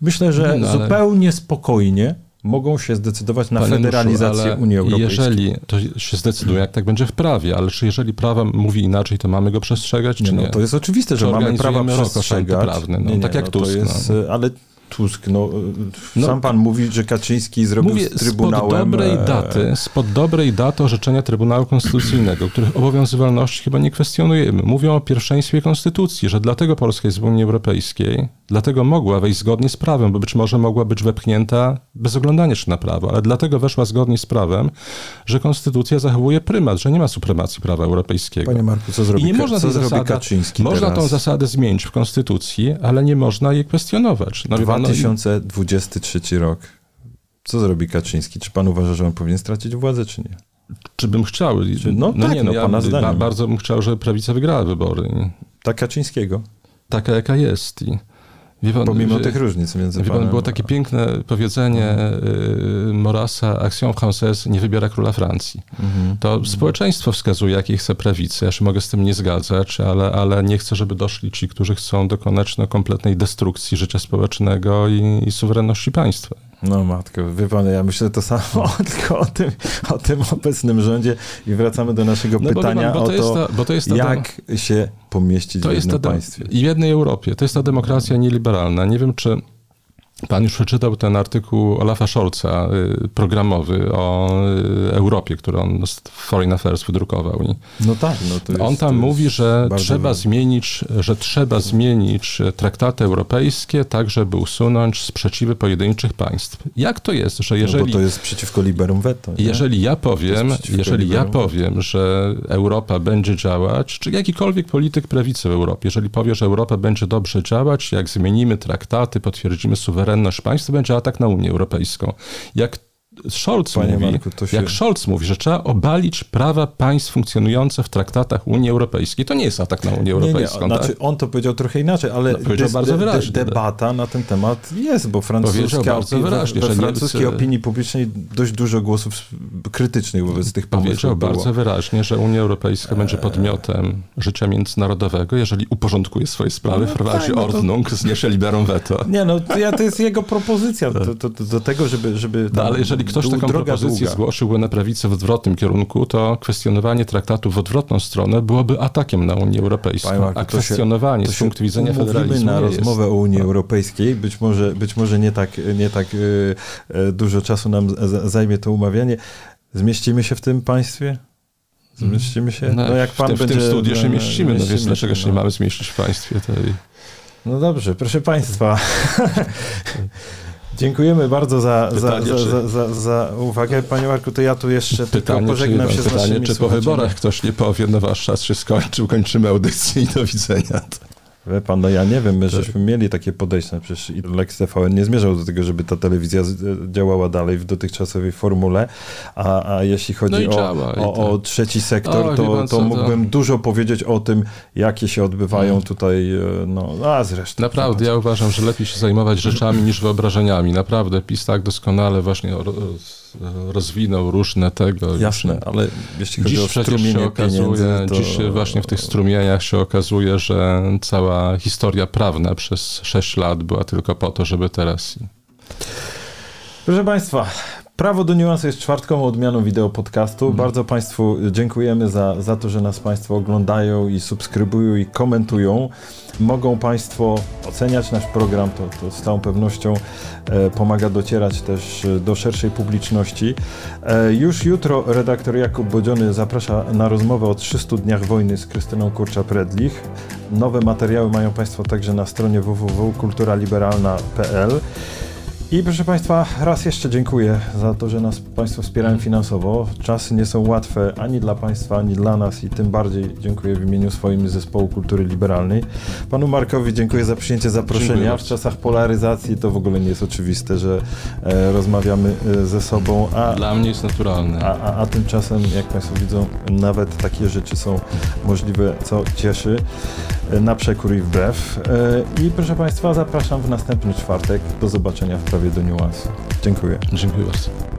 Myślę, że no, zupełnie spokojnie mogą się zdecydować na Panie federalizację Nuszu, Unii Europejskiej. Jeżeli to się zdecyduje, jak tak będzie w prawie, ale czy jeżeli prawo mówi inaczej, to mamy go przestrzegać, czy nie? No, nie? to jest oczywiste, że mamy prawo przestrzegać. Prawny, no, nie, tak jak no, Tusk. Jest, no. Ale Tusk, no, no, sam pan mówi, że Kaczyński zrobił mówię, z Trybunałem... Spod dobrej e, daty, spod dobrej daty orzeczenia Trybunału Konstytucyjnego, których obowiązywalności chyba nie kwestionujemy, mówią o pierwszeństwie Konstytucji, że dlatego Polska jest w Unii Europejskiej, dlatego mogła wejść zgodnie z prawem, bo być może mogła być wepchnięta bez oglądania się na prawo, ale dlatego weszła zgodnie z prawem, że Konstytucja zachowuje prymat, że nie ma supremacji prawa europejskiego. Panie Marku, co zrobi, I nie można co zasada, Kaczyński Można teraz? tą zasadę zmienić w Konstytucji, ale nie można jej kwestionować. No, 2023 rok. Co zrobi Kaczyński? Czy pan uważa, że on powinien stracić władzę, czy nie? Czy bym chciał? Czy, no, no tak, nie, no, ja pana zdaniem. bardzo bym chciał, żeby prawica wygrała wybory. Tak Kaczyńskiego. Taka, jaka jest. I Pan, Pomimo tych różnic między wie pan, Było takie piękne powiedzenie y, Morasa, Action Française nie wybiera króla Francji. Mhm. To społeczeństwo wskazuje, jakiej chce prawicy. Ja się mogę z tym nie zgadzać, ale, ale nie chcę, żeby doszli ci, którzy chcą dokonać no, kompletnej destrukcji życia społecznego i, i suwerenności państwa. No matko, wie pan, ja myślę to samo, tylko o tym, o tym obecnym rządzie i wracamy do naszego no pytania bo, bo to o to, ta, to ta, jak się pomieścić w jednym państwie. I w jednej Europie. To jest ta demokracja nieliberalna. Nie wiem, czy Pan już przeczytał ten artykuł Olafa Scholza, y, programowy o y, Europie, który on z Foreign Affairs wydrukował. No tak, no to jest, On tam mówi, że trzeba, zmienić, że trzeba zmienić traktaty europejskie tak, żeby usunąć sprzeciwy pojedynczych państw. Jak to jest, że jeżeli... No bo to jest przeciwko liberum veto. Nie? Jeżeli ja powiem, jeżeli ja powiem, że Europa będzie działać, czy jakikolwiek polityk prawicy w Europie, jeżeli powie, że Europa będzie dobrze działać, jak zmienimy traktaty, potwierdzimy suwerenność, suwerenność państw, to będzie atak na Unię Europejską. Jak Scholz Panie mówi, Marku, to się- jak Scholz mówi, że trzeba obalić prawa państw funkcjonujące w traktatach Unii Europejskiej, to nie jest atak na Unię Nie, nie, Europejską. znaczy tak? on to powiedział trochę inaczej, ale No, powiedział bardzo de- wyraźnie, tak. debata na ten temat jest, bo Powiedział francuska bardzo opi- wyraźnie, we że francuskiej opinii publicznej dość dużo głosów krytycznych wobec tych Powiedział pomysłów było. bardzo wyraźnie, że Unia Europejska będzie podmiotem życia międzynarodowego, jeżeli uporządkuje swoje sprawy, No wprowadzi no to- Ordnung, zniesie liberum veto. Nie, no to, ja, to jest jego propozycja do, do, do, tego, żeby... żeby No, tam ale jeżeli ktoś taką propozycję długa. zgłoszyłby na prawicę w odwrotnym kierunku, to kwestionowanie traktatu w odwrotną stronę byłoby atakiem na Unię Europejską. Panie Marku, a się- kwestionowanie To z się punktu widzenia federalizmu na nie jest. rozmowę o Unii Europejskiej. Być może, być może nie tak, nie tak y, y, dużo czasu nam zajmie to umawianie. Zmieścimy się w tym państwie? Zmieścimy się? No, jak w, tym, w tym studiu się no, mieścimy, no więc mieścimy dlaczego się, się nie mamy zmieścić w państwie? No dobrze, proszę Państwa. Dziękujemy bardzo za, Pytanie, za, czy- za, za, za uwagę. Panie Marku, to ja tu jeszcze tylko Pytanie, pożegnam czy, się z pytanie, czy po wyborach ktoś nie powie, no wasz czas się skończył, kończymy audycję i do widzenia. Wie pan, no ja nie wiem, my żeśmy mieli takie podejście, no przecież i Lex TVN nie zmierzał do tego, żeby ta telewizja z- działała dalej w dotychczasowej formule, a, a jeśli chodzi No o, działa, i o, tak. o trzeci sektor, O, to, pan to mógłbym dużo powiedzieć o tym, jakie się odbywają Mm. tutaj, e, no, a zresztą. Naprawdę, ja uważam, że lepiej się zajmować rzeczami niż wyobrażeniami. Naprawdę, PiS tak doskonale właśnie rozwinął różne tego. Jasne, ale jeśli chodzi Dziś o przecież się strumienie okazuje, to... dziś właśnie w tych strumieniach się okazuje, że cała historia prawna przez 6 lat była tylko po to, żeby teraz... Proszę Państwa, Prawo do Niuansu jest czwartkową odmianą wideo podcastu. Mhm. Bardzo Państwu dziękujemy za, za to, że nas Państwo oglądają i subskrybują i komentują. Mogą Państwo oceniać nasz program, to, to z całą pewnością e, pomaga docierać też e, do szerszej publiczności. E, już jutro redaktor Jakub Bodziony zaprasza na rozmowę o 300 dniach wojny z Krystyną Kurcza-Predlich. Nowe materiały mają Państwo także na stronie www.kulturaliberalna.pl. I proszę Państwa, raz jeszcze dziękuję za to, że nas Państwo wspierają finansowo. Czasy nie są łatwe ani dla Państwa, ani dla nas i tym bardziej dziękuję w imieniu swoim Zespołu Kultury Liberalnej. Panu Markowi dziękuję za przyjęcie Dziękuję zaproszenia. W czasach polaryzacji to w ogóle nie jest oczywiste, że e, rozmawiamy e, ze sobą, a, Dla mnie jest naturalne. a, a, a tymczasem, jak Państwo widzą, nawet takie rzeczy są możliwe, co cieszy, e, na przekór i wbrew. E, I proszę Państwa, zapraszam w następny czwartek. Do zobaczenia w prawie do niuansu. Dziękuję. Dziękuję bardzo.